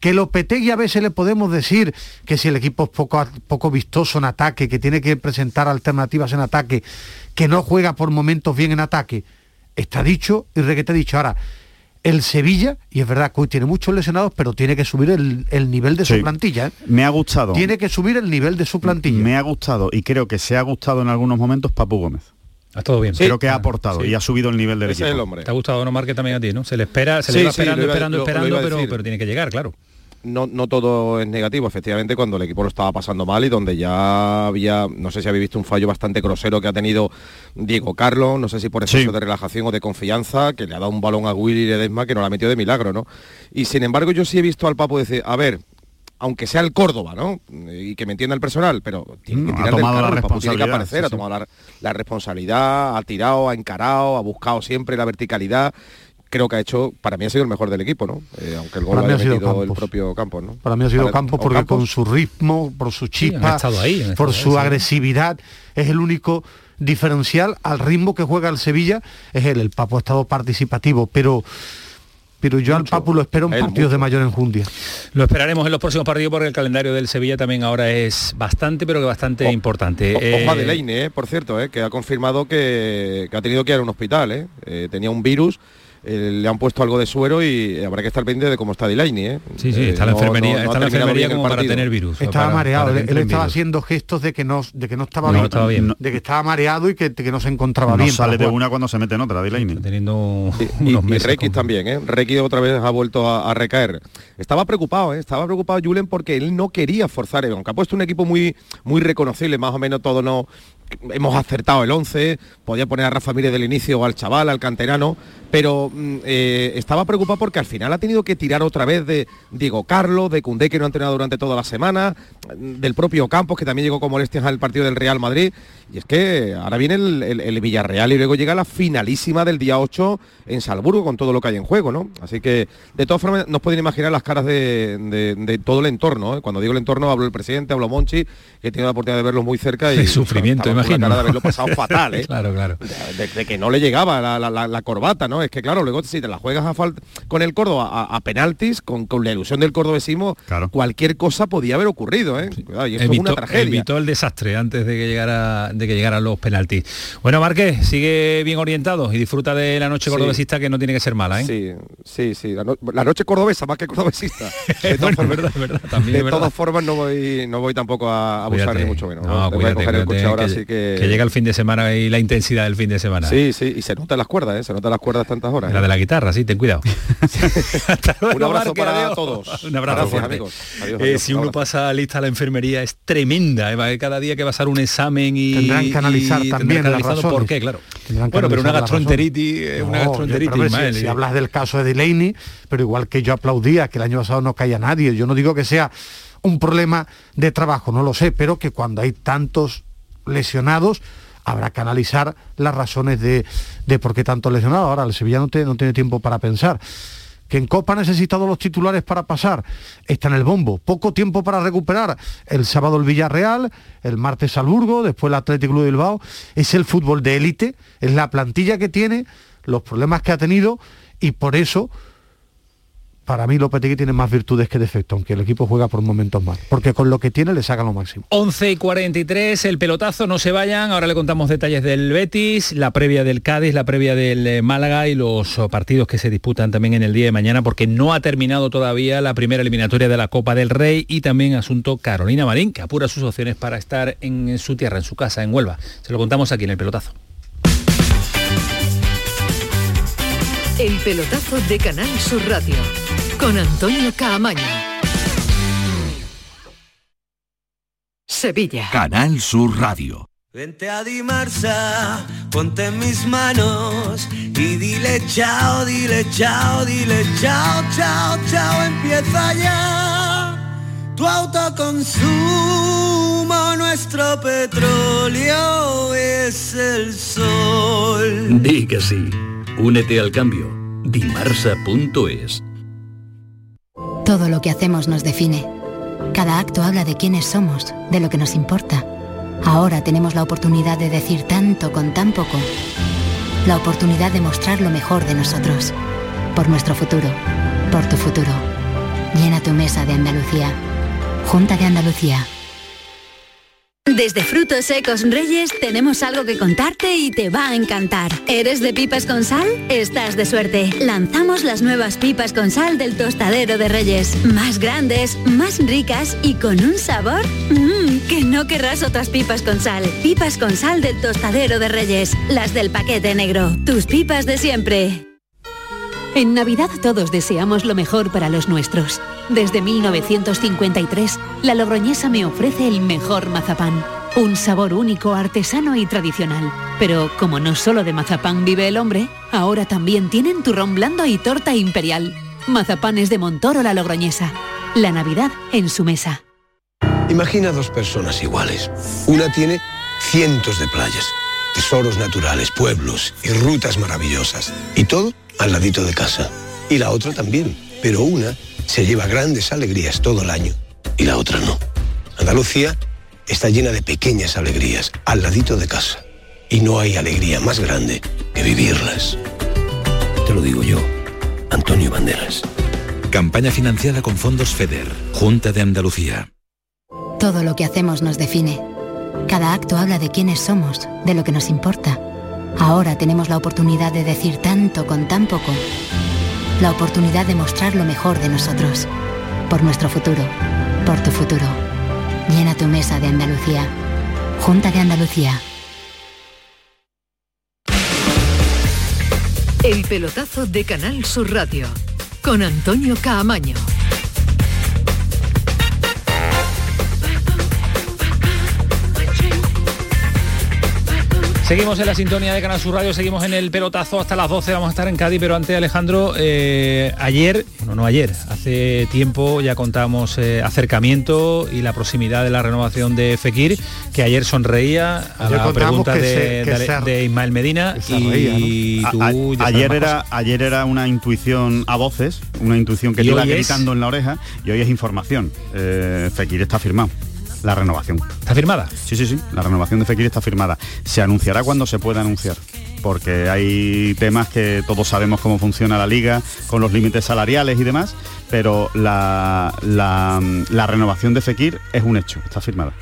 Que Lopetegui a veces le podemos decir que si el equipo es poco, poco vistoso en ataque, que tiene que presentar alternativas en ataque, que no juega por momentos bien en ataque, está dicho y requete dicho. Ahora, el Sevilla, y es verdad que hoy tiene muchos lesionados, pero tiene que subir el, el nivel de Sí. su plantilla. ¿eh? Me ha gustado. Tiene que subir el nivel de su plantilla. Me ha gustado y creo que se ha gustado en algunos momentos Papu Gómez. ha estado bien creo que ha aportado Sí. y ha subido el nivel del Ese equipo. es el hombre. te ha gustado no Marque también a ti no se le espera se le Sí, va sí, esperando lo iba- esperando lo- esperando pero tiene que llegar claro no, no todo es negativo, efectivamente, cuando el equipo lo estaba pasando mal y donde ya había, no sé si habéis visto un fallo bastante grosero que ha tenido Diego Carlos, no sé si por exceso Sí. de relajación o de confianza, que le ha dado un balón a Willy Ledesma que no la ha metido de milagro, ¿no? Y sin embargo yo sí he visto al Papo decir, a ver, aunque sea el Córdoba, ¿no? Y que me entienda el personal, pero tiene que ha tirar del tomado la tiene que responsabilidad, aparecer, sí, ha tomado la, la responsabilidad, ha tirado, ha encarado, ha buscado siempre la verticalidad. Creo que ha hecho, para mí ha sido el mejor del equipo, ¿no? Eh, aunque el gol Para lo haya sido metido el propio Campos, ¿no? Para mí ha sido Para- Campos porque Campos. con su ritmo, por su chispa, estado ahí, por su ahí, sí. agresividad, es el único diferencial al ritmo que juega el Sevilla, es él, el Papo ha estado participativo, pero pero yo al Papu lo espero en partidos de mucho. mayor enjundia. Lo esperaremos en los próximos partidos porque el calendario del Sevilla también ahora es bastante, pero que bastante O- importante. O- Eh, Ojo a Delaney, eh, por cierto, eh, que ha confirmado que, que ha tenido que ir a un hospital. eh. Eh, tenía un virus, eh, le han puesto algo de suero y habrá que estar pendiente de cómo está Delaney. eh. sí, sí, Eh, está en la enfermería, no- no ha está la enfermería como para tener virus. Estaba para- mareado, para él, estaba virus. haciendo gestos de que no, de que no estaba No, bien, estaba bien. de que estaba mareado y que, que no se encontraba No bien. sale de una cuando se mete en otra, Delaney. Teniendo (laughs) Y, unos y meses Requi con- también, ¿eh? Requi otra vez ha vuelto a, a recaer. Estaba preocupado, ¿eh? Estaba preocupado Julen porque él no quería forzar, eh, aunque ha puesto un equipo muy, muy reconocible, más o menos todo no... Hemos acertado el 11, podía poner a Rafa Mírez del inicio o al chaval, al canterano, pero mm, eh, estaba preocupado porque al final ha tenido que tirar otra vez de Diego Carlos, de Cundé que no ha entrenado durante toda la semana, mm, del propio Campos que también llegó con molestias al partido del Real Madrid. Y es que ahora viene el, el- el Villarreal y luego llega la finalísima del día 8 en Salzburgo con todo lo que hay en juego, ¿no? Así que de todas formas nos pueden imaginar las caras de, de- de todo el entorno. ¿eh? Cuando digo el entorno hablo el presidente, hablo Monchi, que tenido la oportunidad de verlo muy cerca y (laughs) sufrimiento, una imagino. cara de haberlo pasado fatal, ¿eh? (laughs) claro, claro. de, de que no le llegaba la, la- la- la corbata, ¿no? Es que claro, luego si te la juegas a falta con el Córdoba a, a penaltis, con, con la ilusión del cordobesismo, cualquier cosa podía haber ocurrido, ¿eh? Cuidado, y esto es una tragedia. evitó el desastre antes de que llegara de que llegaran los penaltis. Bueno, Márquez, sigue bien orientado y disfruta de la noche Sí. cordobesista que no tiene que ser mala, ¿eh? Sí, sí, sí. La, no- la noche cordobesa más que cordobesista. (laughs) De todas Bueno, formas- verdad, es verdad, también de es verdad. todas formas no voy, no voy tampoco a abusar Cuídate. ni mucho menos. No, Te voy a cuídate, coger el cuídate, coche ahora, que, así que... que llega el fin de semana y la intensidad del fin de semana. Sí, sí, y se notan las cuerdas, ¿eh? Se notan las cuerdas tantas horas. La ¿eh? de la guitarra, sí, ten cuidado. Luego, (laughs) Un abrazo para adiós. todos. (laughs) Un abrazo Gracias, amigos. Adiós, Eh, adiós. si uno pasa lista a la enfermería es tremenda. ¿eh? Cada día que va a ser un examen y Tendrán que analizar y también las razones. por qué, claro. Bueno, pero una gastroenteritis, una gastroenteritis, si- si, hablas del caso de Delaney, pero igual que yo aplaudía que el año pasado no caía nadie, yo no digo que sea un problema de trabajo, no lo sé, pero que cuando hay tantos lesionados habrá que analizar las razones de, de por qué tantos lesionados. Ahora, el Sevilla no, no tiene tiempo para pensar. Que en Copa ha necesitado los titulares para pasar. Está en el bombo. Poco tiempo para recuperar. El sábado el Villarreal, el martes Salburgo, después el Atlético Club de Bilbao. Es el fútbol de élite, es la plantilla que tiene, los problemas que ha tenido y por eso para mí Lopetegui tiene más virtudes que defectos, aunque el equipo juega por momentos mal, porque con lo que tiene le saca lo máximo. 11 y 43, el pelotazo, no se vayan. Ahora le contamos detalles del Betis, la previa del Cádiz, la previa del eh, Málaga y los oh, partidos que se disputan también en el día de mañana, porque no ha terminado todavía la primera eliminatoria de la Copa del Rey y también asunto Carolina Marín, que apura sus opciones para estar en su tierra, en su casa, en Huelva. Se lo contamos aquí en el pelotazo. El pelotazo de Canal Sur Radio con Antonio Caamaño. Sevilla. Canal Sur Radio. Vente a Dimarsa, ponte en mis manos y dile chao, dile chao, dile chao, chao, chao, empieza ya. Tu autoconsumo, nuestro petróleo es el sol. Di que sí. Únete al cambio. Dimarsa.es. Todo lo que hacemos nos define. Cada acto habla de quiénes somos, de lo que nos importa. Ahora tenemos la oportunidad de decir tanto con tan poco. La oportunidad de mostrar lo mejor de nosotros. Por nuestro futuro. Por tu futuro. Llena tu mesa de Andalucía. Junta de Andalucía. Desde Frutos Secos Reyes tenemos algo que contarte y te va a encantar. ¿Eres de pipas con sal? Estás de suerte. Lanzamos las nuevas pipas con sal del tostadero de Reyes. Más grandes, más ricas y con un sabor mmm, que no querrás otras pipas con sal. Pipas con sal del tostadero de Reyes. Las del paquete negro. Tus pipas de siempre. En Navidad todos deseamos lo mejor para los nuestros. Desde 1953, la Logroñesa me ofrece el mejor mazapán. Un sabor único, artesano y tradicional. Pero como no solo de mazapán vive el hombre, ahora también tienen turrón blando y torta imperial. Mazapanes de Montoro la Logroñesa. La Navidad en su mesa. Imagina dos personas iguales. Una tiene cientos de playas, tesoros naturales, pueblos y rutas maravillosas. Y todo al ladito de casa. Y la otra también. Pero una se lleva grandes alegrías todo el año y la otra no. Andalucía está llena de pequeñas alegrías al ladito de casa. Y no hay alegría más grande que vivirlas. Te lo digo yo, Antonio Banderas. Campaña financiada con fondos FEDER, Junta de Andalucía. Todo lo que hacemos nos define. Cada acto habla de quiénes somos, de lo que nos importa. Ahora tenemos la oportunidad de decir tanto con tan poco. La oportunidad de mostrar lo mejor de nosotros. Por nuestro futuro. Por tu futuro. Llena tu mesa de Andalucía. Junta de Andalucía. El pelotazo de Canal Sur Radio con Antonio Caamaño. Seguimos en la sintonía de Canal Sur Radio, seguimos en el pelotazo hasta las 12, vamos a estar en Cádiz, pero antes Alejandro, eh, ayer, no, no ayer, hace tiempo ya contamos eh, acercamiento y la proximidad de la renovación de Fekir, que ayer sonreía a Ayer la pregunta de, se- que de- se- de Ismael Medina y A- tú a- ayer era ayer era una intuición a voces, una intuición que ¿Y te iba es? gritando en la oreja y hoy es información. Eh, Fekir está firmado. La renovación. ¿Está firmada? Sí, sí, sí. La renovación de Fekir está firmada. Se anunciará cuando se pueda anunciar. Porque hay temas que todos sabemos cómo funciona la liga, con los límites salariales y demás, pero la, la, la renovación de Fekir es un hecho, está firmada.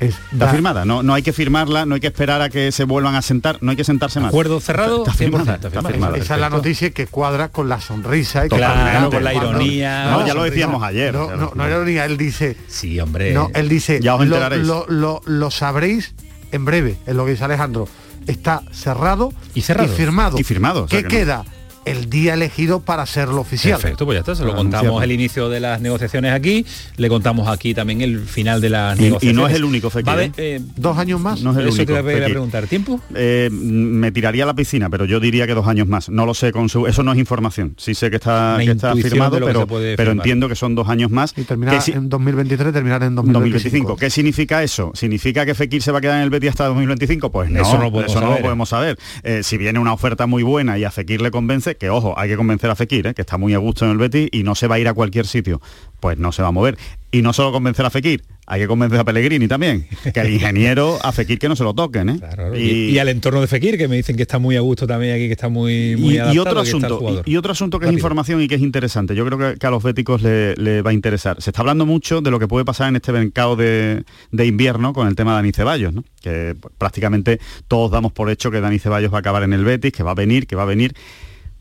Está da- firmada, no, no hay que firmarla, no hay que esperar a que se vuelvan a sentar, no hay que sentarse más. Acuerdo cerrado, Está, está 100%, firmada, está está firmada. firmada. Esa es la noticia que cuadra con la sonrisa y Claro, con la ironía. No, ya lo decíamos ayer. No, no, no era ironía, él dice. Sí, hombre. No, él dice. Ya os lo- enteraréis. Lo, lo- lo sabréis en breve, es lo que dice Alejandro. Está cerrado y, cerrado. firmado. Y firmado, o sea ¿Qué que no. queda? El día elegido para hacerlo oficial. Perfecto, pues ya está, se lo contamos el inicio de las negociaciones aquí, le contamos aquí también el final de las Y- y no es el único, Fekir, Va a haber, ¿eh? eh, Dos años más. No es el Eso te único. voy a preguntar, ¿tiempo? Eh, me tiraría a la piscina, pero yo diría que dos años más. No lo sé con su. Eso no es información. Sí sé que está, que está firmado, que pero, pero entiendo que son dos años más. Y terminar que si- en 2023, terminar en 2025. 2025. ¿Qué significa eso? ¿Significa que Fekir se va a quedar en el Betis hasta 2025? Pues no, Eso no lo podemos eso no lo saber. podemos saber. Eh, si viene una oferta muy buena y a Fekir le convence, que ojo, hay que convencer a Fekir, eh, que está muy a gusto en el Betis y no se va a ir a cualquier sitio, pues no se va a mover. Y no solo convencer a Fekir, hay que convencer a Pellegrini también, que el ingeniero a Fekir que no se lo toquen. ¿eh? Y, y al entorno de Fekir, que me dicen que está muy a gusto también aquí, que está muy, muy y, adaptado, otro asunto y, otro asunto que es información y que es interesante yo creo que, que a los béticos le, le va a interesar se está hablando mucho de lo que puede pasar en este mercado de, de invierno con el tema de Dani Ceballos ¿no? que pues, prácticamente todos damos por hecho que Dani Ceballos va a acabar en el Betis que va a venir que va a venir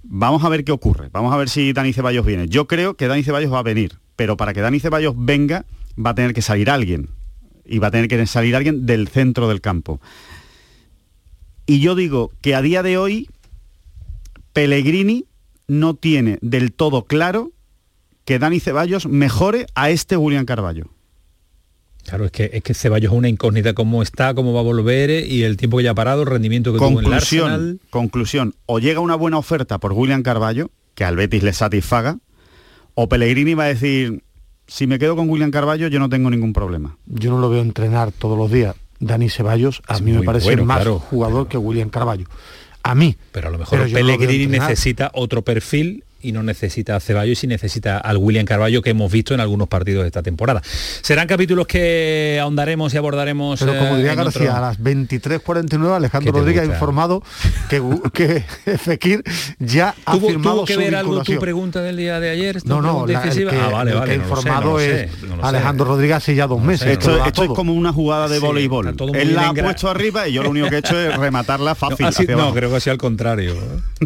vamos a ver qué ocurre. Vamos a ver si Dani Ceballos viene. Yo creo que Dani Ceballos va a venir pero para que Dani Ceballos venga va a tener que salir alguien. Y va a tener que salir alguien del centro del campo. Y yo digo que a día de hoy Pellegrini no tiene del todo claro que Dani Ceballos mejore a este Julián Carballo. Claro, es que, es que Ceballos es una incógnita, cómo está, cómo va a volver eh, y el tiempo que ya ha parado, el rendimiento que tuvo en el Conclusión, Arsenal. conclusión, o llega una buena oferta por Julián Carballo, que al Betis le satisfaga, o Pellegrini va a decir, si me quedo con Julián Carballo yo no tengo ningún problema. Yo no lo veo entrenar todos los días. Dani Ceballos a Es mí me parece bueno, más claro. jugador que William Carballo. A mí. Pero a lo mejor no Pellegrini necesita otro perfil y no necesita a Ceballos y necesita al William Carballo que hemos visto en algunos partidos de esta temporada. Serán capítulos que ahondaremos y abordaremos. Pero como eh, diría en García, otro- a las 23.49 Alejandro ¿Qué te Rodríguez ha informado que, que Fekir ya ha ¿Tuvo, firmado tuvo que su ver algo tu pregunta del día de ayer? ¿Tu No, no, la- el que, ah, vale, el vale, que no ha lo sé, informado no es no lo sé. Alejandro Rodríguez hace ya dos meses. Esto, es como una jugada de voleibol. Él la ha puesto arriba y yo lo único que he hecho es (laughs) rematarla fácil. No, así- no, creo que ha sido al contrario.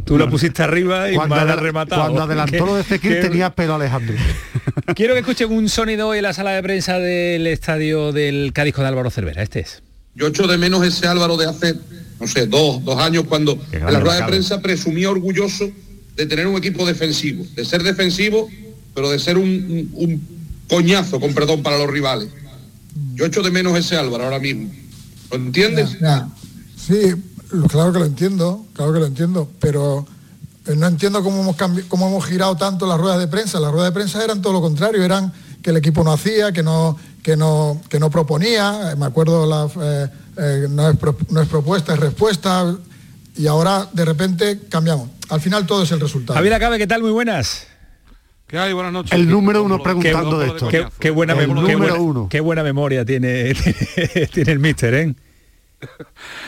Tú lo pusiste arriba y cuando, adel- rematado. Cuando adelantó lo de Fekir que- tenía pelo Alejandro. (laughs) Quiero que escuchen un sonido hoy en la sala de prensa del estadio del Cádiz con Álvaro Cervera. Este es. Yo echo de menos ese Álvaro de hace, no sé, dos, dos años cuando en la rueda de prensa presumía orgulloso de tener un equipo defensivo, de ser defensivo, pero de ser un, un- un coñazo, con perdón, para los rivales. Yo echo de menos ese Álvaro ahora mismo. ¿Lo entiendes? Ya, Sí, lo- claro que lo entiendo, claro que lo entiendo, pero no entiendo cómo hemos, cambi- cómo hemos girado tanto las ruedas de prensa. Las ruedas de prensa eran todo lo contrario, eran que el equipo no hacía, que no, que no, que no proponía. Eh, Me acuerdo, la, eh, eh, no, es pro- no es propuesta, es respuesta. Y ahora de repente cambiamos. Al final todo es el resultado. Javier Acabe, ¿qué tal? Muy buenas. ¿Qué hay? Buenas noches. El número uno Qué- preguntando de esto. Qué, qué buena, El qué buena- uno. qué buena memoria tiene, (laughs) tiene el míster, ¿eh? (laughs)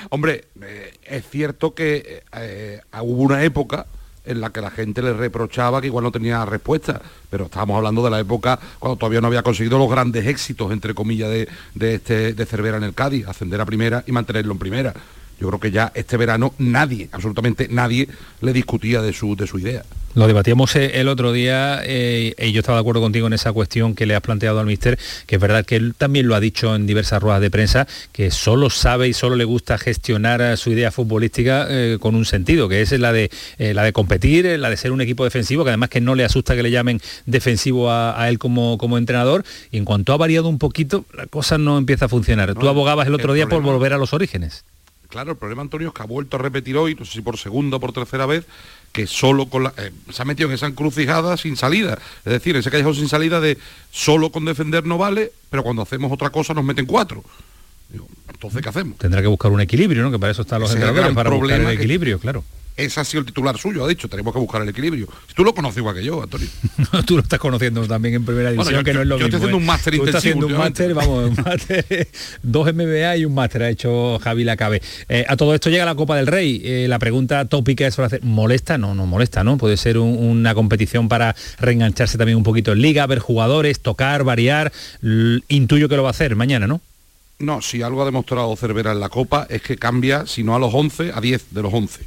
Hombre, eh, es cierto que eh, hubo una época en la que la gente le reprochaba que igual no tenía respuesta, pero estábamos hablando de la época cuando todavía no había conseguido los grandes éxitos, entre comillas, de, de este, de Cervera en el Cádiz, ascender a primera y mantenerlo en primera. Yo creo que ya este verano nadie, absolutamente nadie, le discutía de su, de su idea. Lo debatíamos eh, el otro día eh, y yo estaba de acuerdo contigo en esa cuestión que le has planteado al míster, que es verdad que él también lo ha dicho en diversas ruedas de prensa, que solo sabe y solo le gusta gestionar eh, su idea futbolística eh, con un sentido, que es la de, eh, la de competir, la de ser un equipo defensivo, que además que no le asusta que le llamen defensivo a, a él como, como entrenador, y en cuanto ha variado un poquito, la cosa no empieza a funcionar. Tú abogabas el otro el día por volver a los orígenes. Claro, el problema, Antonio, es que ha vuelto a repetir hoy, no sé si por segunda o por tercera vez, que solo con la... eh, se ha metido en esa encrucijada sin salida. Es decir, ese callejón sin salida de solo con defender no vale, pero cuando hacemos otra cosa nos meten cuatro. Digo, entonces, ¿qué hacemos? Tendrá que buscar un equilibrio, ¿no? Que para eso están los entrenadores, para buscar el que- equilibrio, claro. Ese ha sido el titular suyo, ha dicho, tenemos que buscar el equilibrio. Tú lo conoces igual que yo, Antonio. (laughs) Tú lo estás conociendo también en primera Bueno, división, yo- que no es lo yo mismo. estoy haciendo ¿eh? un máster Tú estás haciendo un máster, vamos, un máster, (laughs) dos MBA y un máster ha hecho Javi Lacabe. Eh, a todo esto llega la Copa del Rey. Eh, la pregunta tópica es ¿molesta? No, no molesta, ¿no? Puede ser un- una competición para reengancharse también un poquito en liga, ver jugadores, tocar, variar. Intuyo que lo va a hacer mañana, ¿no? No, si algo ha demostrado Cervera en la Copa es que cambia, si no a los 11, a 10 de los 11.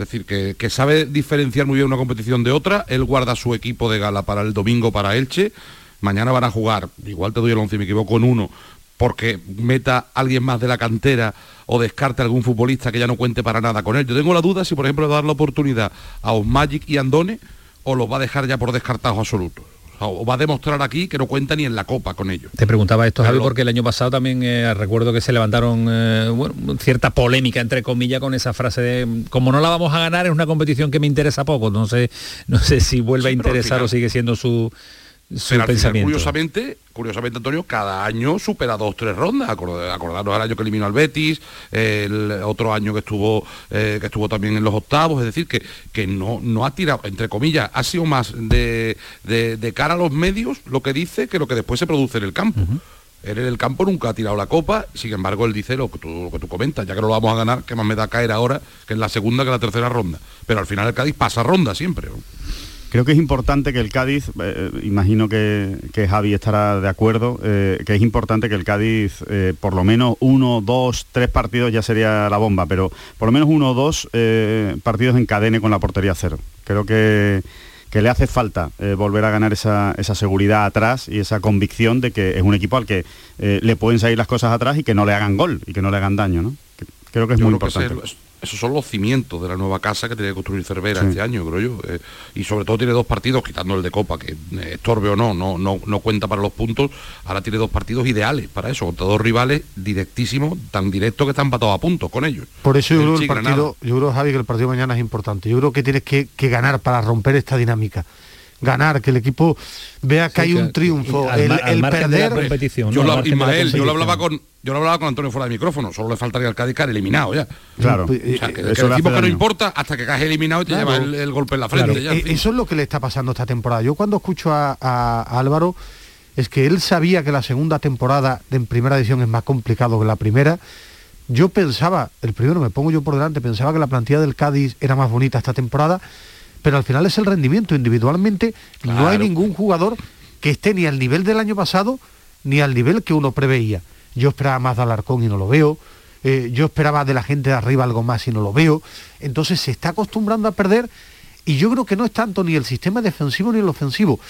Es decir, que, sabe diferenciar muy bien una competición de otra. Él guarda su equipo de gala para el domingo para Elche. Mañana van a jugar, igual te doy el 11 y me equivoco en uno, porque meta alguien más de la cantera o descarte algún futbolista que ya no cuente para nada con él. Yo tengo la duda si, por ejemplo, va a dar la oportunidad a Osmagic y Andone o los va a dejar ya por descartados absolutos. O va a demostrar aquí que no cuenta ni en la copa con ellos. Te preguntaba esto, Javi, porque el año pasado también eh, recuerdo que se levantaron eh, bueno, cierta polémica, entre comillas, con esa frase de como no la vamos a ganar, es una competición que me interesa poco. No sé, no sé si vuelve a Sí, interesar final- o sigue siendo su, su Pero al final, curiosamente, curiosamente, Antonio, cada año supera dos, tres rondas. Acord- Acordarnos el año que eliminó al Betis, el otro año que estuvo, eh, que estuvo también en los octavos, es decir, que, que no, no ha tirado, entre comillas, ha sido más de, de- de cara a los medios lo que dice que lo que después se produce en el campo. Él en el campo nunca ha tirado la copa, sin embargo él dice lo que, tú, lo que tú comentas, ya que no lo vamos a ganar, que más me da caer ahora que en la segunda que en la tercera ronda. Pero al final el Cádiz pasa ronda siempre. ¿no? Creo que es importante que el Cádiz, eh, imagino que, que Javi estará de acuerdo, eh, que es importante que el Cádiz, eh, por lo menos uno, dos, tres partidos ya sería la bomba, pero por lo menos uno o dos eh, partidos encadene con la portería cero. Creo que, que le hace falta eh, volver a ganar esa, esa seguridad atrás y esa convicción de que es un equipo al que eh, le pueden salir las cosas atrás y que no le hagan gol y que no le hagan daño. ¿no? Creo que es Yo muy importante. Esos son los cimientos de la nueva casa que tiene que construir Cervera Sí. este año, creo yo. Eh, y sobre todo tiene dos partidos, quitando el de Copa, que eh, estorbe o no, no, no, no cuenta para los puntos. Ahora tiene dos partidos ideales para eso, contra dos rivales directísimos, tan directos que están empatados a puntos con ellos. Por eso yo creo que el partido, yo creo, Javi, que el partido de mañana es importante. Yo creo que tienes que, que ganar para romper esta dinámica. Ganar, que el equipo vea que Sí, hay un triunfo. al el al el de la perder. competición, Yo ¿no? lo- Ismael, yo lo hablaba con yo lo hablaba con Antonio fuera de micrófono, solo le faltaría al Cádiz caer eliminado ya. Claro. O sea, que, Eso que le decimos hace que no importa hasta que caes eliminado y te Claro. lleva el, el golpe en la frente. ya, en Eh, fin. Eso es lo que le está pasando esta temporada. Yo cuando escucho a, a- a Álvaro es que él sabía que la segunda temporada de en primera edición es más complicado que la primera. Yo pensaba, el primero me pongo yo por delante, pensaba que la plantilla del Cádiz era más bonita esta temporada, pero al final es el rendimiento. Individualmente no hay ningún jugador que esté ni al nivel del año pasado ni al nivel que uno preveía. Yo esperaba más de Alarcón y no lo veo. Eh, yo esperaba de la gente de arriba algo más y no lo veo. Entonces se está acostumbrando a perder y yo creo que no es tanto ni el sistema defensivo ni el ofensivo.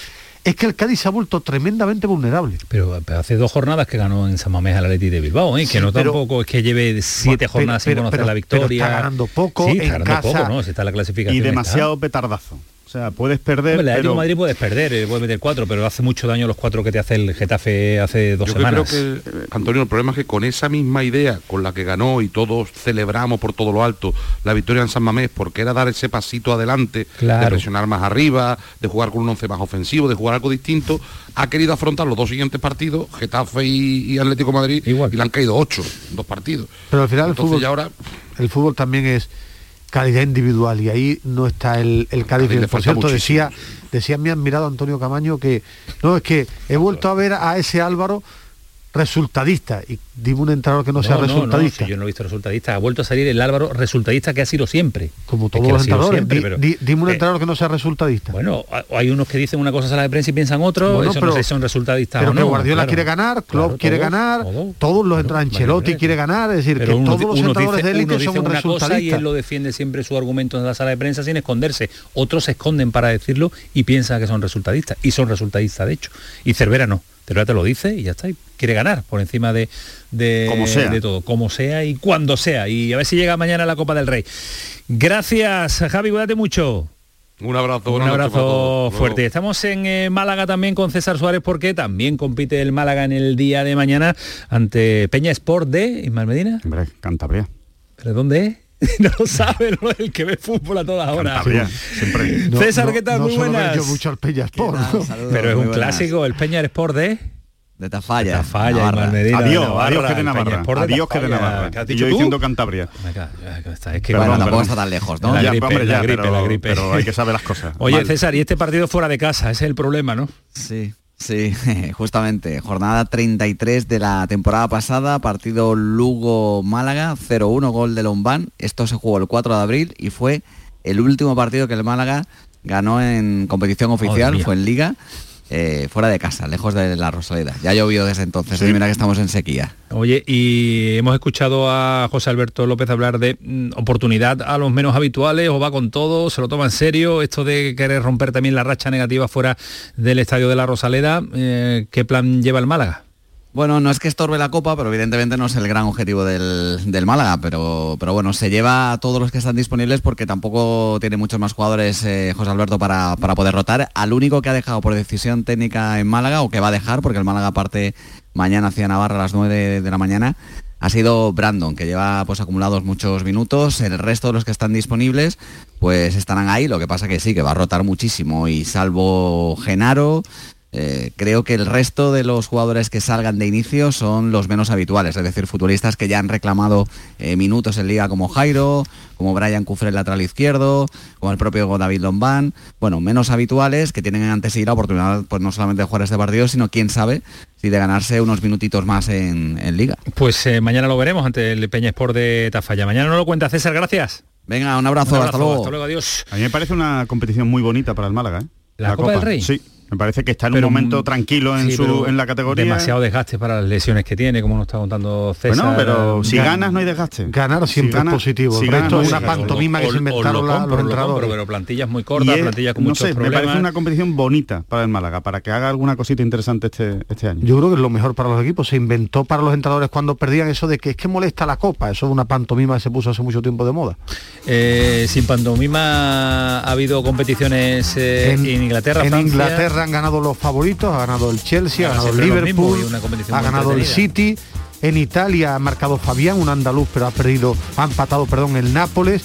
Es que el Cádiz se ha vuelto tremendamente vulnerable. Pero, hace dos jornadas que ganó en San Mamés al Atleti de Bilbao, ¿eh? que Sí, no pero- tampoco es que lleve siete Bueno, jornadas pero- sin conocer la pero victoria. está ganando poco, Sí, en está ganando casa. poco, ¿no? Si está la clasificación. Y demasiado petardazo. O sea, puedes perder, Hombre, el Atlético pero... Madrid puedes perder, eh, puedes meter cuatro, pero hace mucho daño los cuatro que te hace el Getafe hace dos Yo semanas. creo que, eh, Antonio, el problema es que con esa misma idea con la que ganó y todos celebramos por todo lo alto la victoria en San Mamés, porque era dar ese pasito adelante, Claro. de presionar más arriba, de jugar con un once más ofensivo, de jugar algo distinto, ha querido afrontar los dos siguientes partidos, Getafe y, y Atlético Madrid, y le han caído ocho, dos partidos. Pero al final el fútbol, ya ahora el fútbol también es calidad individual y ahí no está el, el Cádiz. Por cierto, muchísimo. decía, decía mi admirado Antonio Camaño que no, es que he vuelto a ver a ese Álvaro resultadista y dime un entrenador que no, sea no, resultadista. si yo no he visto resultadista. Ha vuelto a salir el Álvaro resultadista que ha sido siempre. Como Es todos que los entrenadores. siempre, Di- pero- di- dime un Eh, entrenador que no sea resultadista. Bueno, ha- hay unos que dicen una cosa en sala de prensa y piensan otro, Bueno, eso pero- no sé si son resultadistas pero o no. Guardiola claro. quiere ganar, Klopp Claro, quiere ganar, todos. todos los entrenadores, Ancelotti quiere ganar, es decir, Pero que uno todos los entrenadores dice- de élite son una cosa y resultadistas. él lo defiende siempre su argumento en la sala de prensa sin esconderse. Otros se esconden para decirlo y piensan que son resultadistas. Y son resultadistas, de hecho. Y Cervera no. Cervera te lo dice y ya está. y quiere ganar por encima de, de, Como sea. de todo. Como sea y cuando sea. Y a ver si llega mañana la Copa del Rey. Gracias, Javi. Cuídate mucho. un abrazo, Un abrazo fuerte. Estamos en eh, Málaga también con César Suárez porque también compite el Málaga en el día de mañana ante Peña Sport de Ismael Medina. Hombre, Cantabria. ¿Pero dónde es? (laughs) no lo sabe, ¿no? el que ve fútbol a todas horas. Siempre. No- (laughs) César, no- ¿qué tal? no Muy buenas. yo mucho al Peña Sport, tal? ¿no? Saludos, Pero es un buenas. clásico, el Peña Sport de... De Tafalla. Tafalla, Navarra. Ismael Medina, Adiós, de Navarra, adiós que de Navarra. De Adiós que de Tafalla. Navarra. ¿Qué has Y dicho yo tú? diciendo Cantabria. Es que Bueno, tampoco está tan lejos, ¿no? La Ya, gripe, la gripe, pero, la gripe. pero hay que saber las cosas. Oye, Mal. César, y este partido fuera de casa, ese es el problema, ¿no? Sí, sí, (laughs) justamente. Jornada 33 de la temporada pasada, partido Lugo-Málaga, 0-1 gol de Lombán. Esto se jugó el 4 de abril y fue el último partido que el Málaga ganó en competición oficial, fue en Liga, eh, fuera de casa, lejos de la Rosaleda. Ya llovió desde entonces, Sí. mira que estamos en sequía. Oye, y hemos escuchado a José Alberto López hablar de mm, oportunidad a los menos habituales, o va con todo, se lo toma en serio, esto de querer romper también la racha negativa fuera del estadio de la Rosaleda, eh, ¿qué plan lleva el Málaga? Bueno, no es que estorbe la copa, pero evidentemente no es el gran objetivo del, del Málaga, pero, pero bueno, se lleva a todos los que están disponibles porque tampoco tiene muchos más jugadores eh, José Alberto para, para poder rotar. Al único que ha dejado por decisión técnica en Málaga, o que va a dejar, porque el Málaga parte mañana hacia Navarra a las 9 de, de la mañana, ha sido Brandon, que lleva pues acumulados muchos minutos. El resto de los que están disponibles, pues estarán ahí. Lo que pasa que sí, que va a rotar muchísimo. Y salvo Genaro, eh, creo que el resto de los jugadores que salgan de inicio son los menos habituales, es decir, futbolistas que ya han reclamado eh, minutos en liga como Jairo, como Brian Cufre, lateral izquierdo, como el propio David Lombán, bueno, menos habituales que tienen antes sí la oportunidad pues no solamente de jugar este partido, sino quién sabe si de ganarse unos minutitos más en, en liga. Pues eh, mañana lo veremos ante el Peña Sport de Tafalla. Mañana no lo cuenta César, gracias. Venga, un abrazo, Un hasta luego. Hasta luego, adiós. A mí me parece una competición muy bonita para el Málaga. ¿eh? ¿La Copa del Rey? Sí. Me parece que está en Pero, un momento mm, tranquilo en, sí, su, en la categoría. Demasiado desgaste para las lesiones que tiene, como nos está contando César. Bueno, pero si Gan- ganas no hay desgaste. Ganar siempre es positivo. El ganas, resto no es hay una pantomima que se O- inventaron lo compro, los lo entrenadores. pero plantillas muy cortas, es- plantillas con no muchos sé, problemas. Me parece una competición bonita para el Málaga, para que haga alguna cosita interesante este, este año. Yo creo que es lo mejor para los equipos. Se inventó para los entrenadores cuando perdían eso de que es que molesta la copa. Eso es una pantomima que se puso hace mucho tiempo de moda. Eh, sin pantomima ha habido competiciones eh, en, Inglaterra, En Francia. Inglaterra han ganado los favoritos, ha ganado el Chelsea, ha ganado el mismo, Liverpool, ha ganado el. City. En Italia ha marcado Fabián, un andaluz, pero ha perdido, ha empatado, perdón, el Nápoles.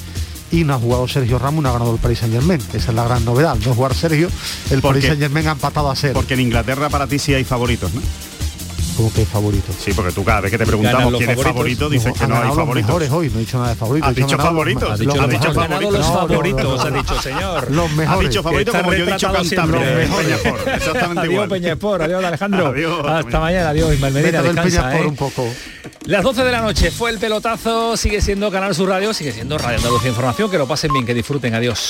Y no ha jugado Sergio Ramos, no ha ganado el Paris Saint Germain. Esa es la gran novedad. No jugar Sergio, el Paris Saint Germain ha empatado a cero. Porque en Inglaterra para ti sí hay favoritos, ¿no? Como que favorito. Sí, porque tú cada vez que te preguntamos quién es favorito, dices que no hay favoritos. mejores hoy, no he dicho nada de favoritos. Has dicho favoritos. los Has dicho- los favoritos, ha dicho señor. Los mejores. Has dicho favorito como yo he dicho Cantabria. (laughs) exactamente adiós, igual. Adiós, Alejandro. Adiós, Hasta mañana, adiós, Ismael Medina, descansa, ¿eh? un poco. Las 12 de la noche fue el pelotazo, sigue siendo Canal Sur Radio, sigue siendo Radio Andalucía Información, que lo pasen bien, que disfruten, adiós.